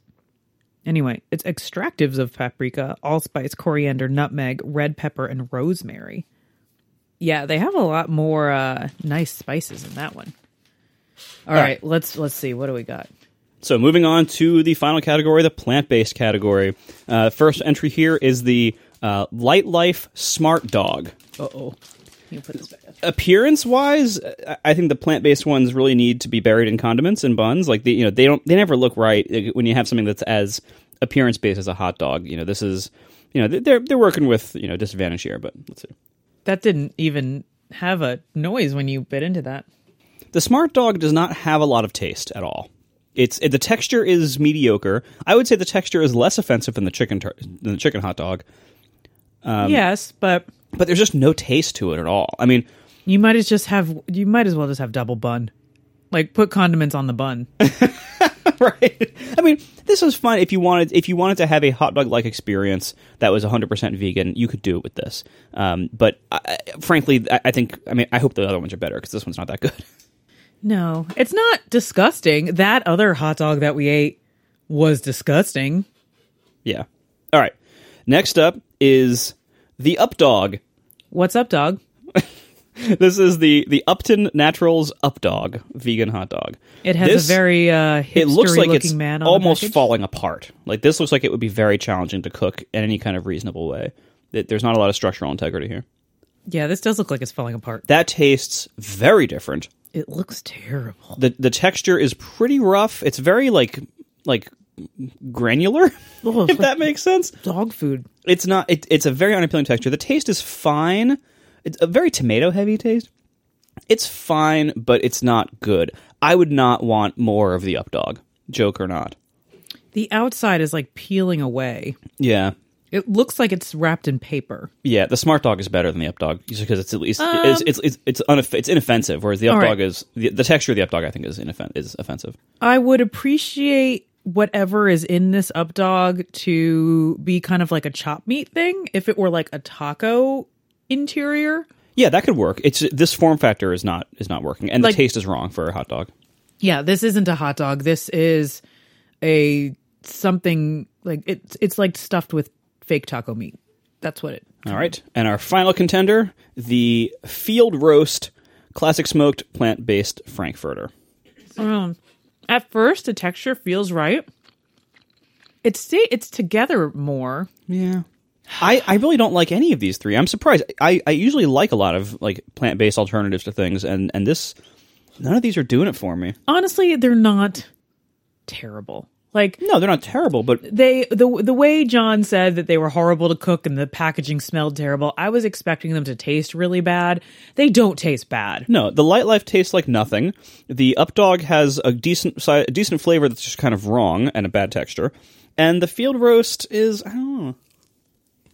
Anyway, it's extractives of paprika, allspice, coriander, nutmeg, red pepper, and rosemary. Yeah, they have a lot more uh, nice spices in that one. All All right, right. let's let's see. What do we got? So moving on to the final category, the plant-based category. Uh, first entry here is the uh, Lightlife Smart Dog. Uh oh. You put this back. Appearance-wise, I- think the plant-based ones really need to be buried in condiments and buns. Like the, you know, they don't, they never look right when you have something that's as appearance-based as a hot dog. You know, this is, you know, they're they're working with you know disadvantage here, but let's see. That didn't even have a noise when you bit into that. The Smart Dog does not have a lot of taste at all. It's it, the texture is mediocre. I would say the texture is less offensive than the chicken tur- than the chicken hot dog, yes, but but there's just no taste to it at all. I mean, You might as just have you might as well just have double bun. Like put condiments on the bun. right. I mean, this was fun. If you wanted, if you wanted to have a hot dog like experience that was 100 percent vegan, you could do it with this. Um, but I, frankly, I, I think. I mean, I hope the other ones are better because this one's not that good. No, it's not disgusting. That other hot dog that we ate was disgusting. yeah. All right. Next up is the Up Dog. What's up, dog? This is the the Upton Naturals Up Dog vegan hot dog. It has This- a very uh It looks like looking it's man on almost falling apart. Like this looks like it would be very challenging to cook in any kind of reasonable way. That There's not a lot of structural integrity here. Yeah, this does look like it's falling apart. That tastes very different. It looks terrible. the The texture is pretty rough. It's very like like granular. Oh, if like that makes sense. dog food. It's not. It, it's a very unappealing texture. The taste is fine. It's a very tomato heavy taste. It's fine, but it's not good. I would not want more of the up dog. Joke or not. The outside is like peeling away. Yeah. It looks like it's wrapped in paper. Yeah, the smart dog is better than the up dog because it's at least it's it's it's it's, unoff- it's inoffensive, whereas the up Um, dog right. is the, the texture of the up dog I think is inoffen- is offensive. I would appreciate whatever is in this up dog to be kind of like a chop meat thing if it were like a taco interior. Yeah, that could work. It's this form factor is not is not working, and Like- the taste is wrong for a hot dog. Yeah, this isn't a hot dog. This is a something like it's it's like stuffed with fake taco meat. That's what it. All right, and our final contender, the field roast classic smoked plant based frankfurter. Um, at first, the texture feels right. It's sta- it's together more. Yeah. I, I really don't like any of these three. I'm surprised. I, I usually like a lot of like plant based alternatives to things, and and this none of these are doing it for me. Honestly, they're not terrible. Like No, they're not terrible, but they the the way John said that they were horrible to cook and the packaging smelled terrible. I was expecting them to taste really bad. They don't taste bad. no, the Lightlife tastes like nothing. The updog has a decent si- a decent flavor that's just kind of wrong and a bad texture, and the field roast is I don't know.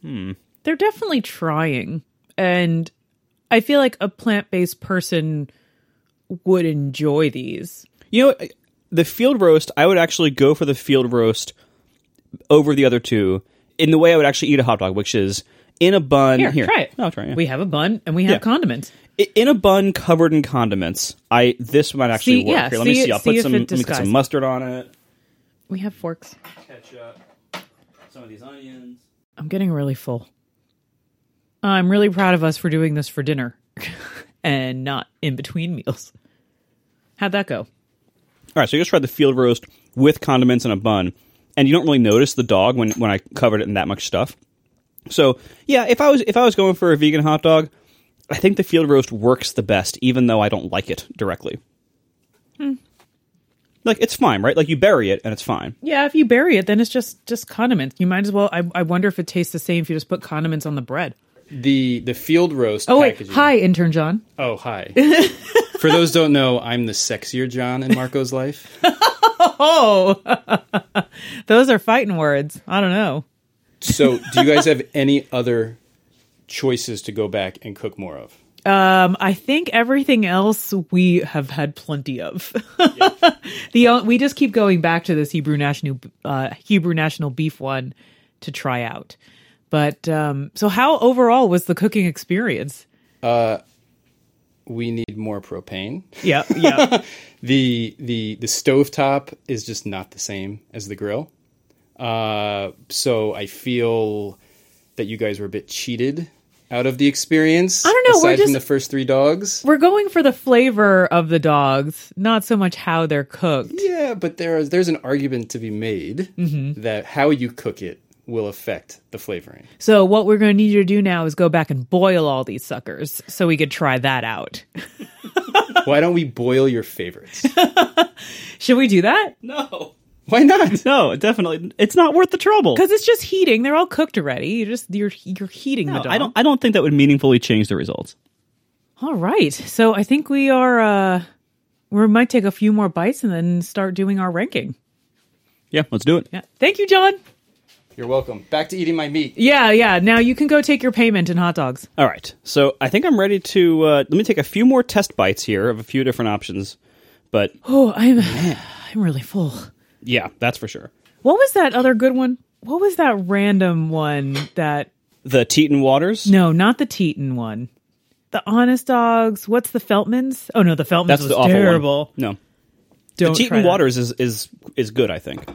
Hmm. They're definitely trying, and I feel like a plant based person would enjoy these. You know? The field roast, I would actually go for the field roast over the other two in the way I would actually eat a hot dog, which is in a bun. Here, try it. No, try it. yeah. We have a bun and we have Yeah. condiments. In a bun covered in condiments. I this might actually See- work. yeah, Here, let me see- see. I'll see put some. Let me put some mustard on it. We have forks. Ketchup. Some of these onions. I'm getting really full. I'm really proud of us for doing this for dinner and not in between meals. How'd that go? All right, so you just tried the field roast with condiments and a bun, and you don't really notice the dog when when I covered it in that much stuff. So yeah, if I was if I was going for a vegan hot dog, I think the field roast works the best, even though I don't like it directly. Hmm. Like it's fine, right? Like you bury it and it's fine. Yeah, if you bury it, then it's just just condiments. You might as well. I, I wonder if it tastes the same if you just put condiments on the bread. The the field roast. Oh wait, packaging. hi, intern John. Oh hi. For those don't know, I'm the sexier John in Marco's life. Oh, those are fighting words. I don't know. So, do you guys have any other choices to go back and cook more of? Um, I think everything else we have had plenty of. the o- we just keep going back to this Hebrew national uh, Hebrew national beef one to try out. But um, so how overall was the cooking experience? We need more propane. Yeah, yeah. the the the stovetop is just not the same as the grill. Uh, so I feel that you guys were a bit cheated out of the experience. I don't know, we're Aside from the first three dogs. We're going for the flavor of the dogs, not so much how they're cooked. Yeah, but there's there's an argument to be made Mm-hmm. that how you cook it will affect the flavoring. So what we're going to need you to do now is go back and boil all these suckers so we could try that out. Why don't we boil your favorites? Should we do that? No, Why not? no, definitely, it's not worth the trouble. Because it's just heating. They're all cooked already. You just you're you're heating No, the dog. I don't. I don't think that would meaningfully change the results. All right. So I think we are uh we might take a few more bites and then start doing our ranking. Yeah, let's do it. Yeah. Thank you, John. You're welcome. Back to eating my meat. Yeah, yeah. Now you can go take your payment in hot dogs. All right. So I think I'm ready to. Uh, let me take a few more test bites here of a few different options. But Oh, I'm I'm really full. yeah, that's for sure. What was that other good one? What was that random one that The Teton Waters. No, not the Teton one. The Honest Dogs. What's the Feltmans? Oh no, the Feltmans That's was the awful terrible. one. No, Don't the Teton that. Waters is is is good. I think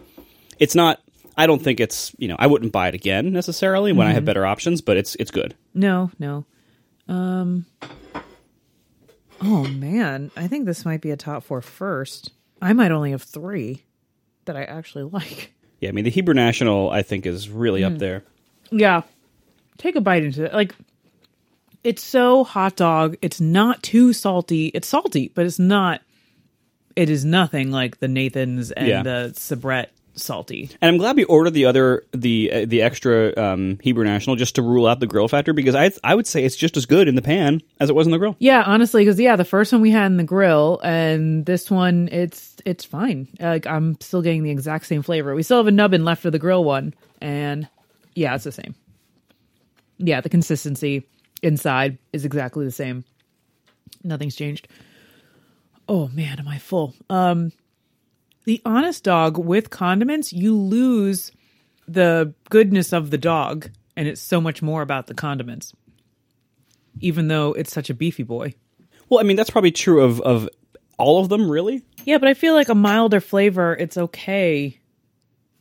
it's not. I don't think it's you know I wouldn't buy it again necessarily when I Mm-hmm. have better options, but it's it's good. No, no. Um. Oh man, I think this might be a top four first. I might only have three that I actually like. Yeah, I mean the Hebrew National I think is really Mm. up there. Yeah, take a bite into it. Like, it's so hot dog. It's not too salty. It's salty, but it's not. It is nothing like the Nathan's and Yeah. the Sabrett salty. And I'm glad we ordered the other the uh, the extra um, Hebrew National just to rule out the grill factor because I I would say it's just as good in the pan as it was in the grill. Yeah, honestly, because yeah, the first one we had in the grill, and this one, it's it's fine. Like I'm still getting the exact same flavor. We still have a nubbin left of the grill one, and yeah, it's the same. Yeah, the consistency inside is exactly the same. Nothing's changed. Oh man, am I full? Um, the honest dog with condiments, you lose the goodness of the dog, and it's so much more about the condiments. Even though it's such a beefy boy. Well, I mean that's probably true of of all of them, really. Yeah, but I feel like a milder flavor, it's okay.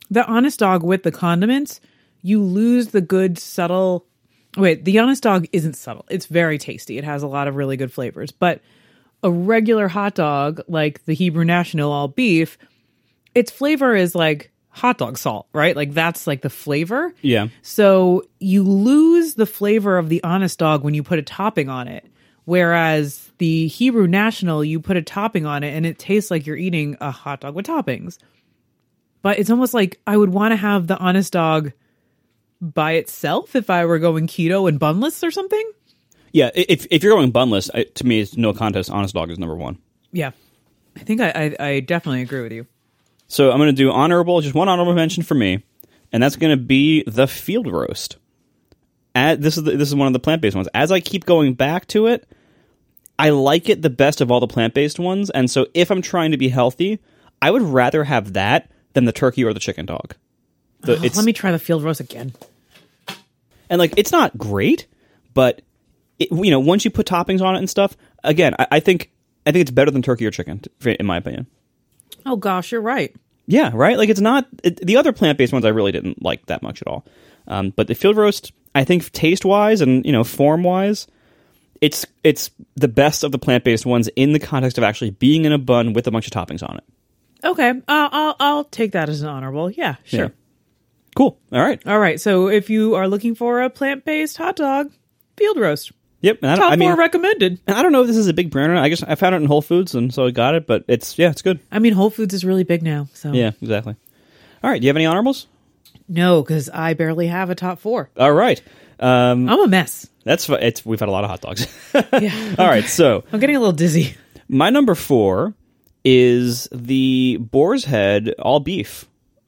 The honest dog with the condiments, you lose the good subtle. Wait, the honest dog isn't subtle. It's very tasty. It has a lot of really good flavors. But a regular hot dog, like the Hebrew National all beef, its flavor is like hot dog salt, right? Like that's like the flavor. Yeah. So you lose the flavor of the honest dog when you put a topping on it. Whereas the Hebrew National, you put a topping on it and it tastes like you're eating a hot dog with toppings. But it's almost like I would want to have the honest dog by itself if I were going keto and bunless or something. Yeah, if if you're going bunless, I, to me it's no contest. Honest dog is number one. Yeah. I think I, I, I definitely agree with you. So I'm going to do honorable, just one honorable mention for me, and that's going to be the field roast. At, this is the, this is one of the plant based ones. As I keep going back to it, I like it the best of all the plant based ones, and so if I'm trying to be healthy, I would rather have that than the turkey or the chicken dog. The, Oh, let me try the field roast again. and like it's not great, but it, you know once you put toppings on it and stuff, again, I, I think I think it's better than turkey or chicken, in my opinion. Oh gosh, you're right. Yeah, right. Like it's not it, the other plant based ones. I really didn't like that much at all. Um, but the field roast, I think taste wise and you know form wise, it's it's the best of the plant based ones in the context of actually being in a bun with a bunch of toppings on it. Okay, uh, I'll I'll take that as an honorable. Yeah, sure. Yeah. Cool. All right. All right. So if you are looking for a plant based hot dog, field roast. Yep. And I, don't, Top I mean, four recommended. and I don't know if this is a big brand or not. I guess I found it in Whole Foods and so I got it. But it's yeah, it's good. I mean, Whole Foods is really big now. So Yeah, exactly. All right. Do you have any honorables? no, because I barely have a top four. All right. Um, I'm a mess. that's it's. We've had a lot of hot dogs. Yeah, All right. So I'm getting a little dizzy. My number four is the Boar's Head all beef.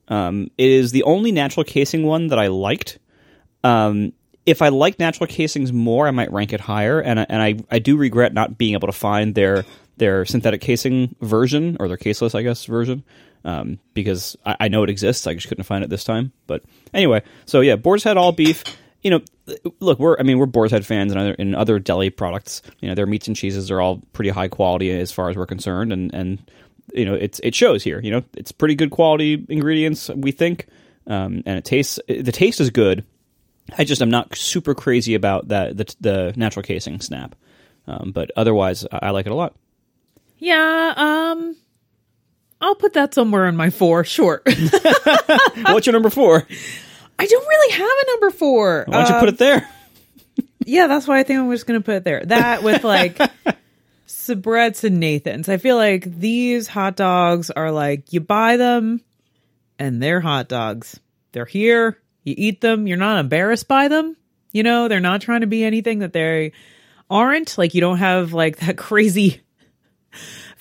Um, it is the only natural casing one that I liked. Um, if I like natural casings more, I might rank it higher, and I, and I, I do regret not being able to find their their synthetic casing version or their caseless, I guess, version. Um, because I, I know it exists, I just couldn't find it this time. But anyway, so yeah, Boar's Head all beef. You know, look, we're I mean we're Boar's Head fans and other in other deli products. You know, their meats and cheeses are all pretty high quality as far as we're concerned, and and you know it's it shows here. You know, it's pretty good quality ingredients we think, um, and it tastes the taste is good. I just am not super crazy about that the the natural casing snap, um, but otherwise I, I like it a lot. Yeah. Um, I'll put that somewhere in my four. Sure. What's your number four? I don't really have a number four. Why don't you Uh, put it there? Yeah, that's why I think I'm just going to put it there. That with like Sabrett's and Nathan's. I feel like these hot dogs are like you buy them and they're hot dogs. They're here, you eat them, you're not embarrassed by them. You know, they're not trying to be anything that they aren't. Like you don't have like that crazy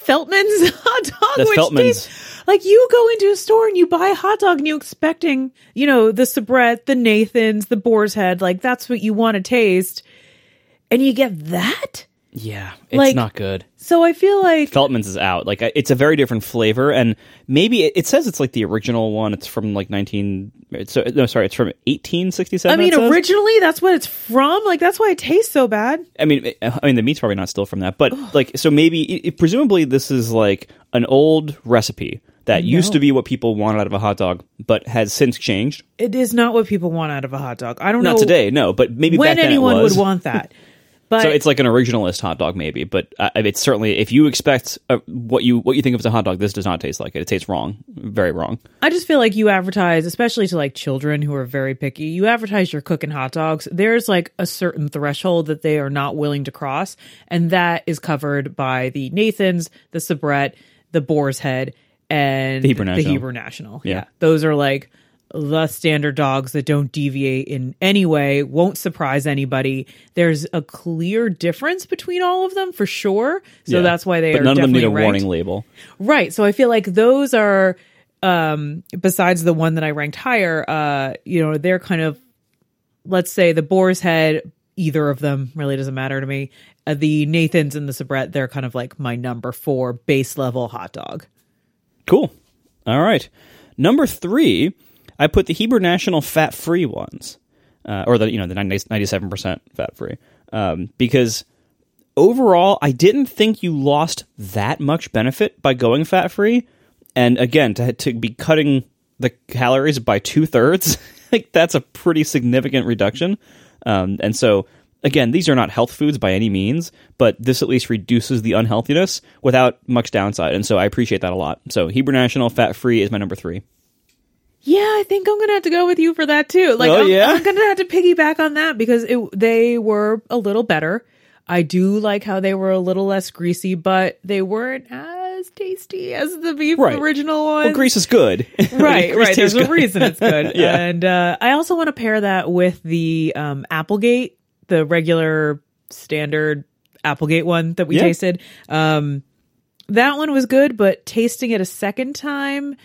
Feltman's hot dog, which Feltman's. tastes Like you go into a store and you buy a hot dog and you expecting, you know, the Sabrett, the Nathan's, the Boar's Head, like that's what you want to taste. And you get that? Yeah, it's Like- not good. So I feel like Feltman's is out. Like it's a very different flavor, and maybe it, it says it's like the original one. It's from like nineteen. It's, uh, no, sorry, it's from eighteen sixty I mean originally that's what it's from. Like that's why it tastes so bad. I mean, I mean, the meat's probably not still from that, but like, so maybe, it, presumably, this is like an old recipe that used to be what people wanted out of a hot dog, but has since changed. It is not what people want out of a hot dog. I don't know. Not know today, no, but maybe when back then anyone would want that. But So it's like an originalist hot dog, maybe, but uh, it's certainly if you expect uh, what you what you think of as a hot dog, this does not taste like it. It tastes wrong, very wrong. I just feel like you advertise, especially to like children who are very picky, you advertise you're cooking hot dogs. There's like a certain threshold that they are not willing to cross. And that is covered by the Nathans, the Sabrett, the Boar's Head, and The Hebrew National. Hebrew National. Yeah. Those are like the standard dogs that don't deviate in any way, won't surprise anybody. There's a clear difference between all of them for sure. So Yeah. that's why they but are none of them need a ranked. warning label. Right. So I feel like those are um besides the one that I ranked higher, uh, you know, they're kind of let's say the Boar's Head, either of them really doesn't matter to me. Uh, the Nathans and the Sabrett, they're kind of like my number four base level hot dog. Cool. All right. Number three, I put the Hebrew National fat free ones, uh, or the you know the ninety seven percent fat free, um, because overall I didn't think you lost that much benefit by going fat free, and again to to be cutting the calories by two thirds, like that's a pretty significant reduction, um, and so. Again, these are not health foods by any means, but this at least reduces the unhealthiness without much downside. And so I appreciate that a lot. So Hebrew National Fat Free is my number three. Yeah, I think I'm gonna have to go with you for that too. Like, Oh, I'm, yeah? I'm gonna have to piggyback on that because it, they were a little better. I do like how they were a little less greasy, but they weren't as tasty as the beef Right. original one. Well, grease is good. right, right. There's a good. reason it's good. Yeah. And uh, I also want to pair that with the um, Applegate, the regular standard Applegate one that we Yeah. tasted. Um, that one was good, but tasting it a second time,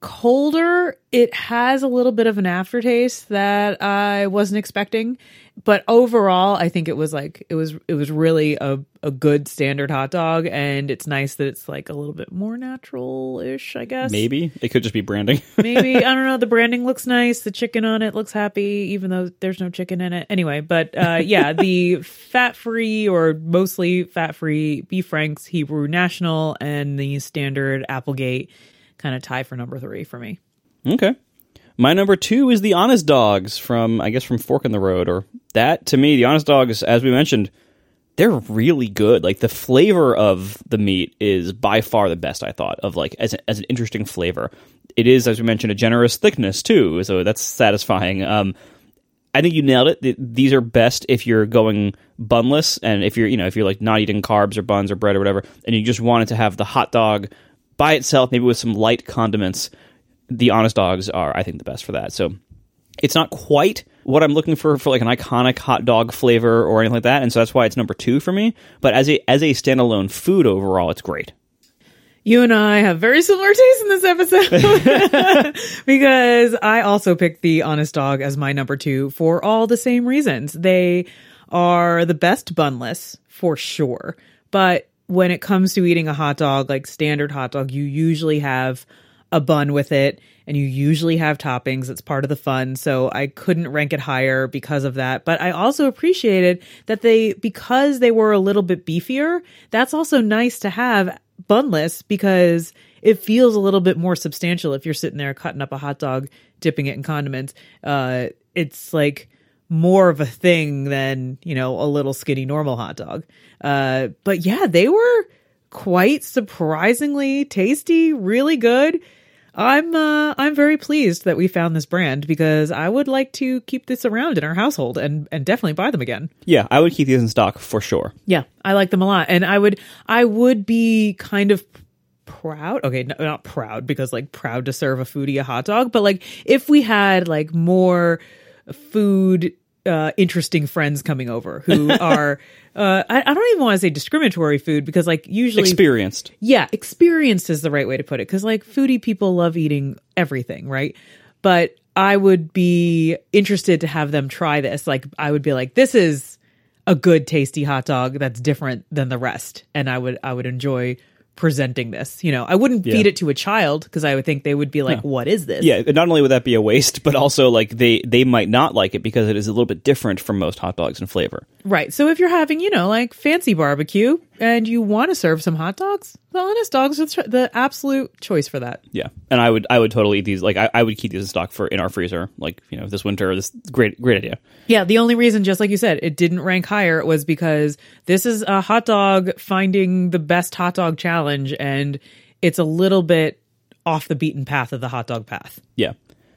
colder, it has a little bit of an aftertaste that I wasn't expecting. But overall, I think it was like it was it was really a, a good standard hot dog, and it's nice that it's like a little bit more natural ish, I guess. Maybe it could just be branding. Maybe I don't know. The branding looks nice. The chicken on it looks happy, even though there's no chicken in it. Anyway, but uh, yeah, the fat-free or mostly fat-free beef franks Hebrew National and the standard Applegate kind of tie for number three for me. okay. My number two is the Honest Dogs from I guess from Fork in the Road, or that to me, the Honest Dogs, as we mentioned, they're really good. Like the flavor of the meat is by far the best. I thought of like as a, as an interesting flavor. It is, as we mentioned, a generous thickness too, so that's satisfying. Um, I think you nailed it. These are best if you're going bunless, and if you're, you know, if you're like not eating carbs or buns or bread or whatever, and you just wanted to have the hot dog by itself, maybe with some light condiments. The Honest Dogs are, I think, the best for that. So it's not quite what I'm looking for for like an iconic hot dog flavor or anything like that, and so that's why it's number two for me. But as a as a standalone food overall, it's great. You and I have very similar tastes in this episode because I also picked the Honest Dog as my number two for all the same reasons. They are the best bunless for sure. But when it comes to eating a hot dog, like standard hot dog, you usually have a bun with it and you usually have toppings. It's part of the fun. So I couldn't rank it higher because of that. But I also appreciated that they, because they were a little bit beefier, that's also nice to have bunless because it feels a little bit more substantial if you're sitting there cutting up a hot dog, dipping it in condiments. Uh, it's like more of a thing than, you know, a little skinny normal hot dog. Uh, but yeah, they were quite surprisingly tasty, really good. I'm uh, I'm very pleased that we found this brand because I would like to keep this around in our household and and definitely buy them again. Yeah, I would keep these in stock for sure. Yeah, I like them a lot, and I would I would be kind of proud. Okay, no, not proud because like proud to serve a foodie a hot dog, but like if we had like more food uh, interesting friends coming over who are uh, I, I don't even want to say discriminatory food because like usually Experienced. yeah, experienced is the right way to put it because like foodie people love eating everything, right? But I would be interested to have them try this. Like I would be like, this is a good tasty hot dog that's different than the rest, and I would I would enjoy presenting this. You know, I wouldn't Yeah. feed it to a child because I would think they would be like, "What is this?" Yeah, not only would that be a waste, but also like they they might not like it because it is a little bit different from most hot dogs in flavor. Right. So if you're having, you know, like fancy barbecue and you want to serve some hot dogs, the honest dogs are the- the absolute choice for that. Yeah, and I would I would totally eat these. Like I, I would keep these in stock for in our freezer. Like you know this winter. This great great idea. Yeah, the only reason, just like you said, it didn't rank higher was because this is a hot dog finding the best hot dog challenge, and it's a little bit off the beaten path of the hot dog path. Yeah,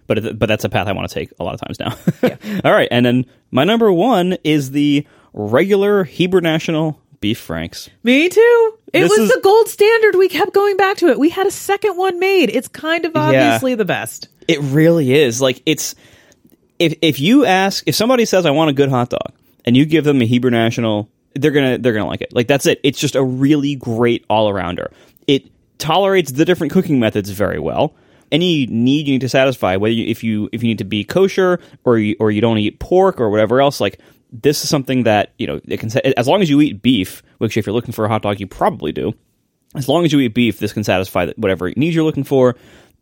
but but that's a path I want to take a lot of times now. All right, and then my number one is the regular Hebrew National beef franks. Me too. It This was is- the gold standard. We kept going back to it. We had a second one made. It's kind of obviously the best. It really is. Like it's if if you ask if somebody says I want a good hot dog and you give them a Hebrew National, they're gonna they're gonna like it. Like that's it. It's just a really great all arounder. It tolerates the different cooking methods very well. Any need you need to satisfy, whether you, if you if you need to be kosher or you, or you don't eat pork or whatever else, like this is something that you know it can as long as you eat beef, which if you're looking for a hot dog, you probably do as long as you eat beef, this can satisfy whatever needs you're looking for.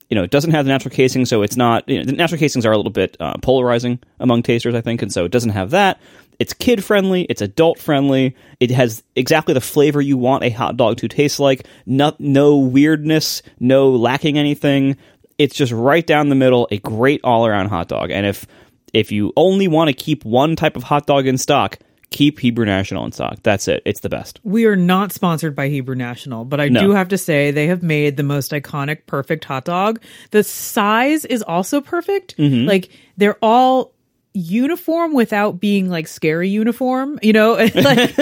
You know, it doesn't have the natural casing, so it's not. You know, the natural casings are a little bit uh, polarizing among tasters, I think, and so it doesn't have that. It's kid friendly. It's adult friendly. It has exactly the flavor you want a hot dog to taste like. No, no weirdness. No lacking anything. It's just right down the middle. A great all around hot dog. And if if you only want to keep one type of hot dog in stock, keep Hebrew National in stock. That's it. It's the best. We are not sponsored by Hebrew National, but I No. do have to say they have made the most iconic, perfect hot dog. The size is also perfect. Mm-hmm. Like they're all uniform without being like scary uniform, you know? like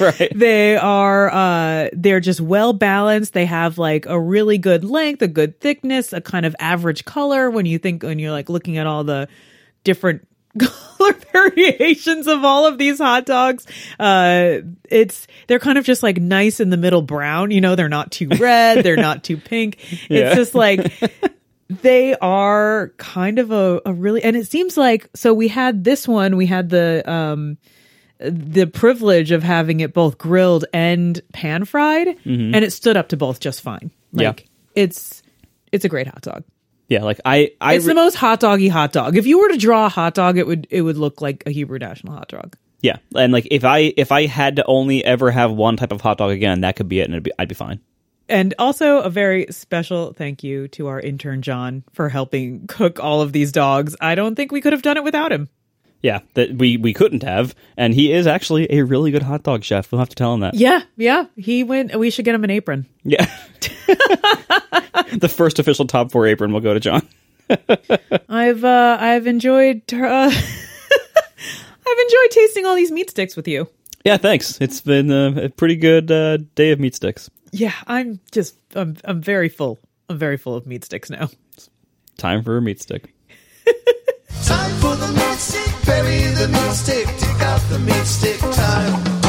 Right. they are uh they're just well balanced. They have like a really good length, a good thickness, a kind of average color when you think when you're like looking at all the different color variations of all of these hot dogs. Uh it's they're kind of just like nice in the middle brown, you know, they're not too red, they're not too pink. Yeah. It's just like they are kind of a, a really and it seems like so we had this one, we had the um the privilege of having it both grilled and pan fried and it stood up to both just fine. Yeah. Like it's it's a great hot dog. Yeah, like I, I It's the most hot doggy hot dog. If you were to draw a hot dog, it would it would look like a Hebrew National hot dog. yeah, and like if I if I had to only ever have one type of hot dog again, that could be it, and it'd be, I'd be fine. And also a very special thank you to our intern John for helping cook all of these dogs. I don't think we could have done it without him. Yeah, that we we couldn't have, and he is actually a really good hot dog chef. We'll have to tell him that. Yeah, yeah. He went. We should get him an apron. Yeah, the first official top four apron will go to John. I've uh, I've enjoyed uh, I've enjoyed tasting all these meat sticks with you. Yeah, thanks. It's been a, a pretty good uh, day of meat sticks. Yeah, I'm just I'm I'm very full. I'm very full of meat sticks now. Time for a meat stick. Time for the meat stick. Bury the meat stick. Dig out the meat stick. Time.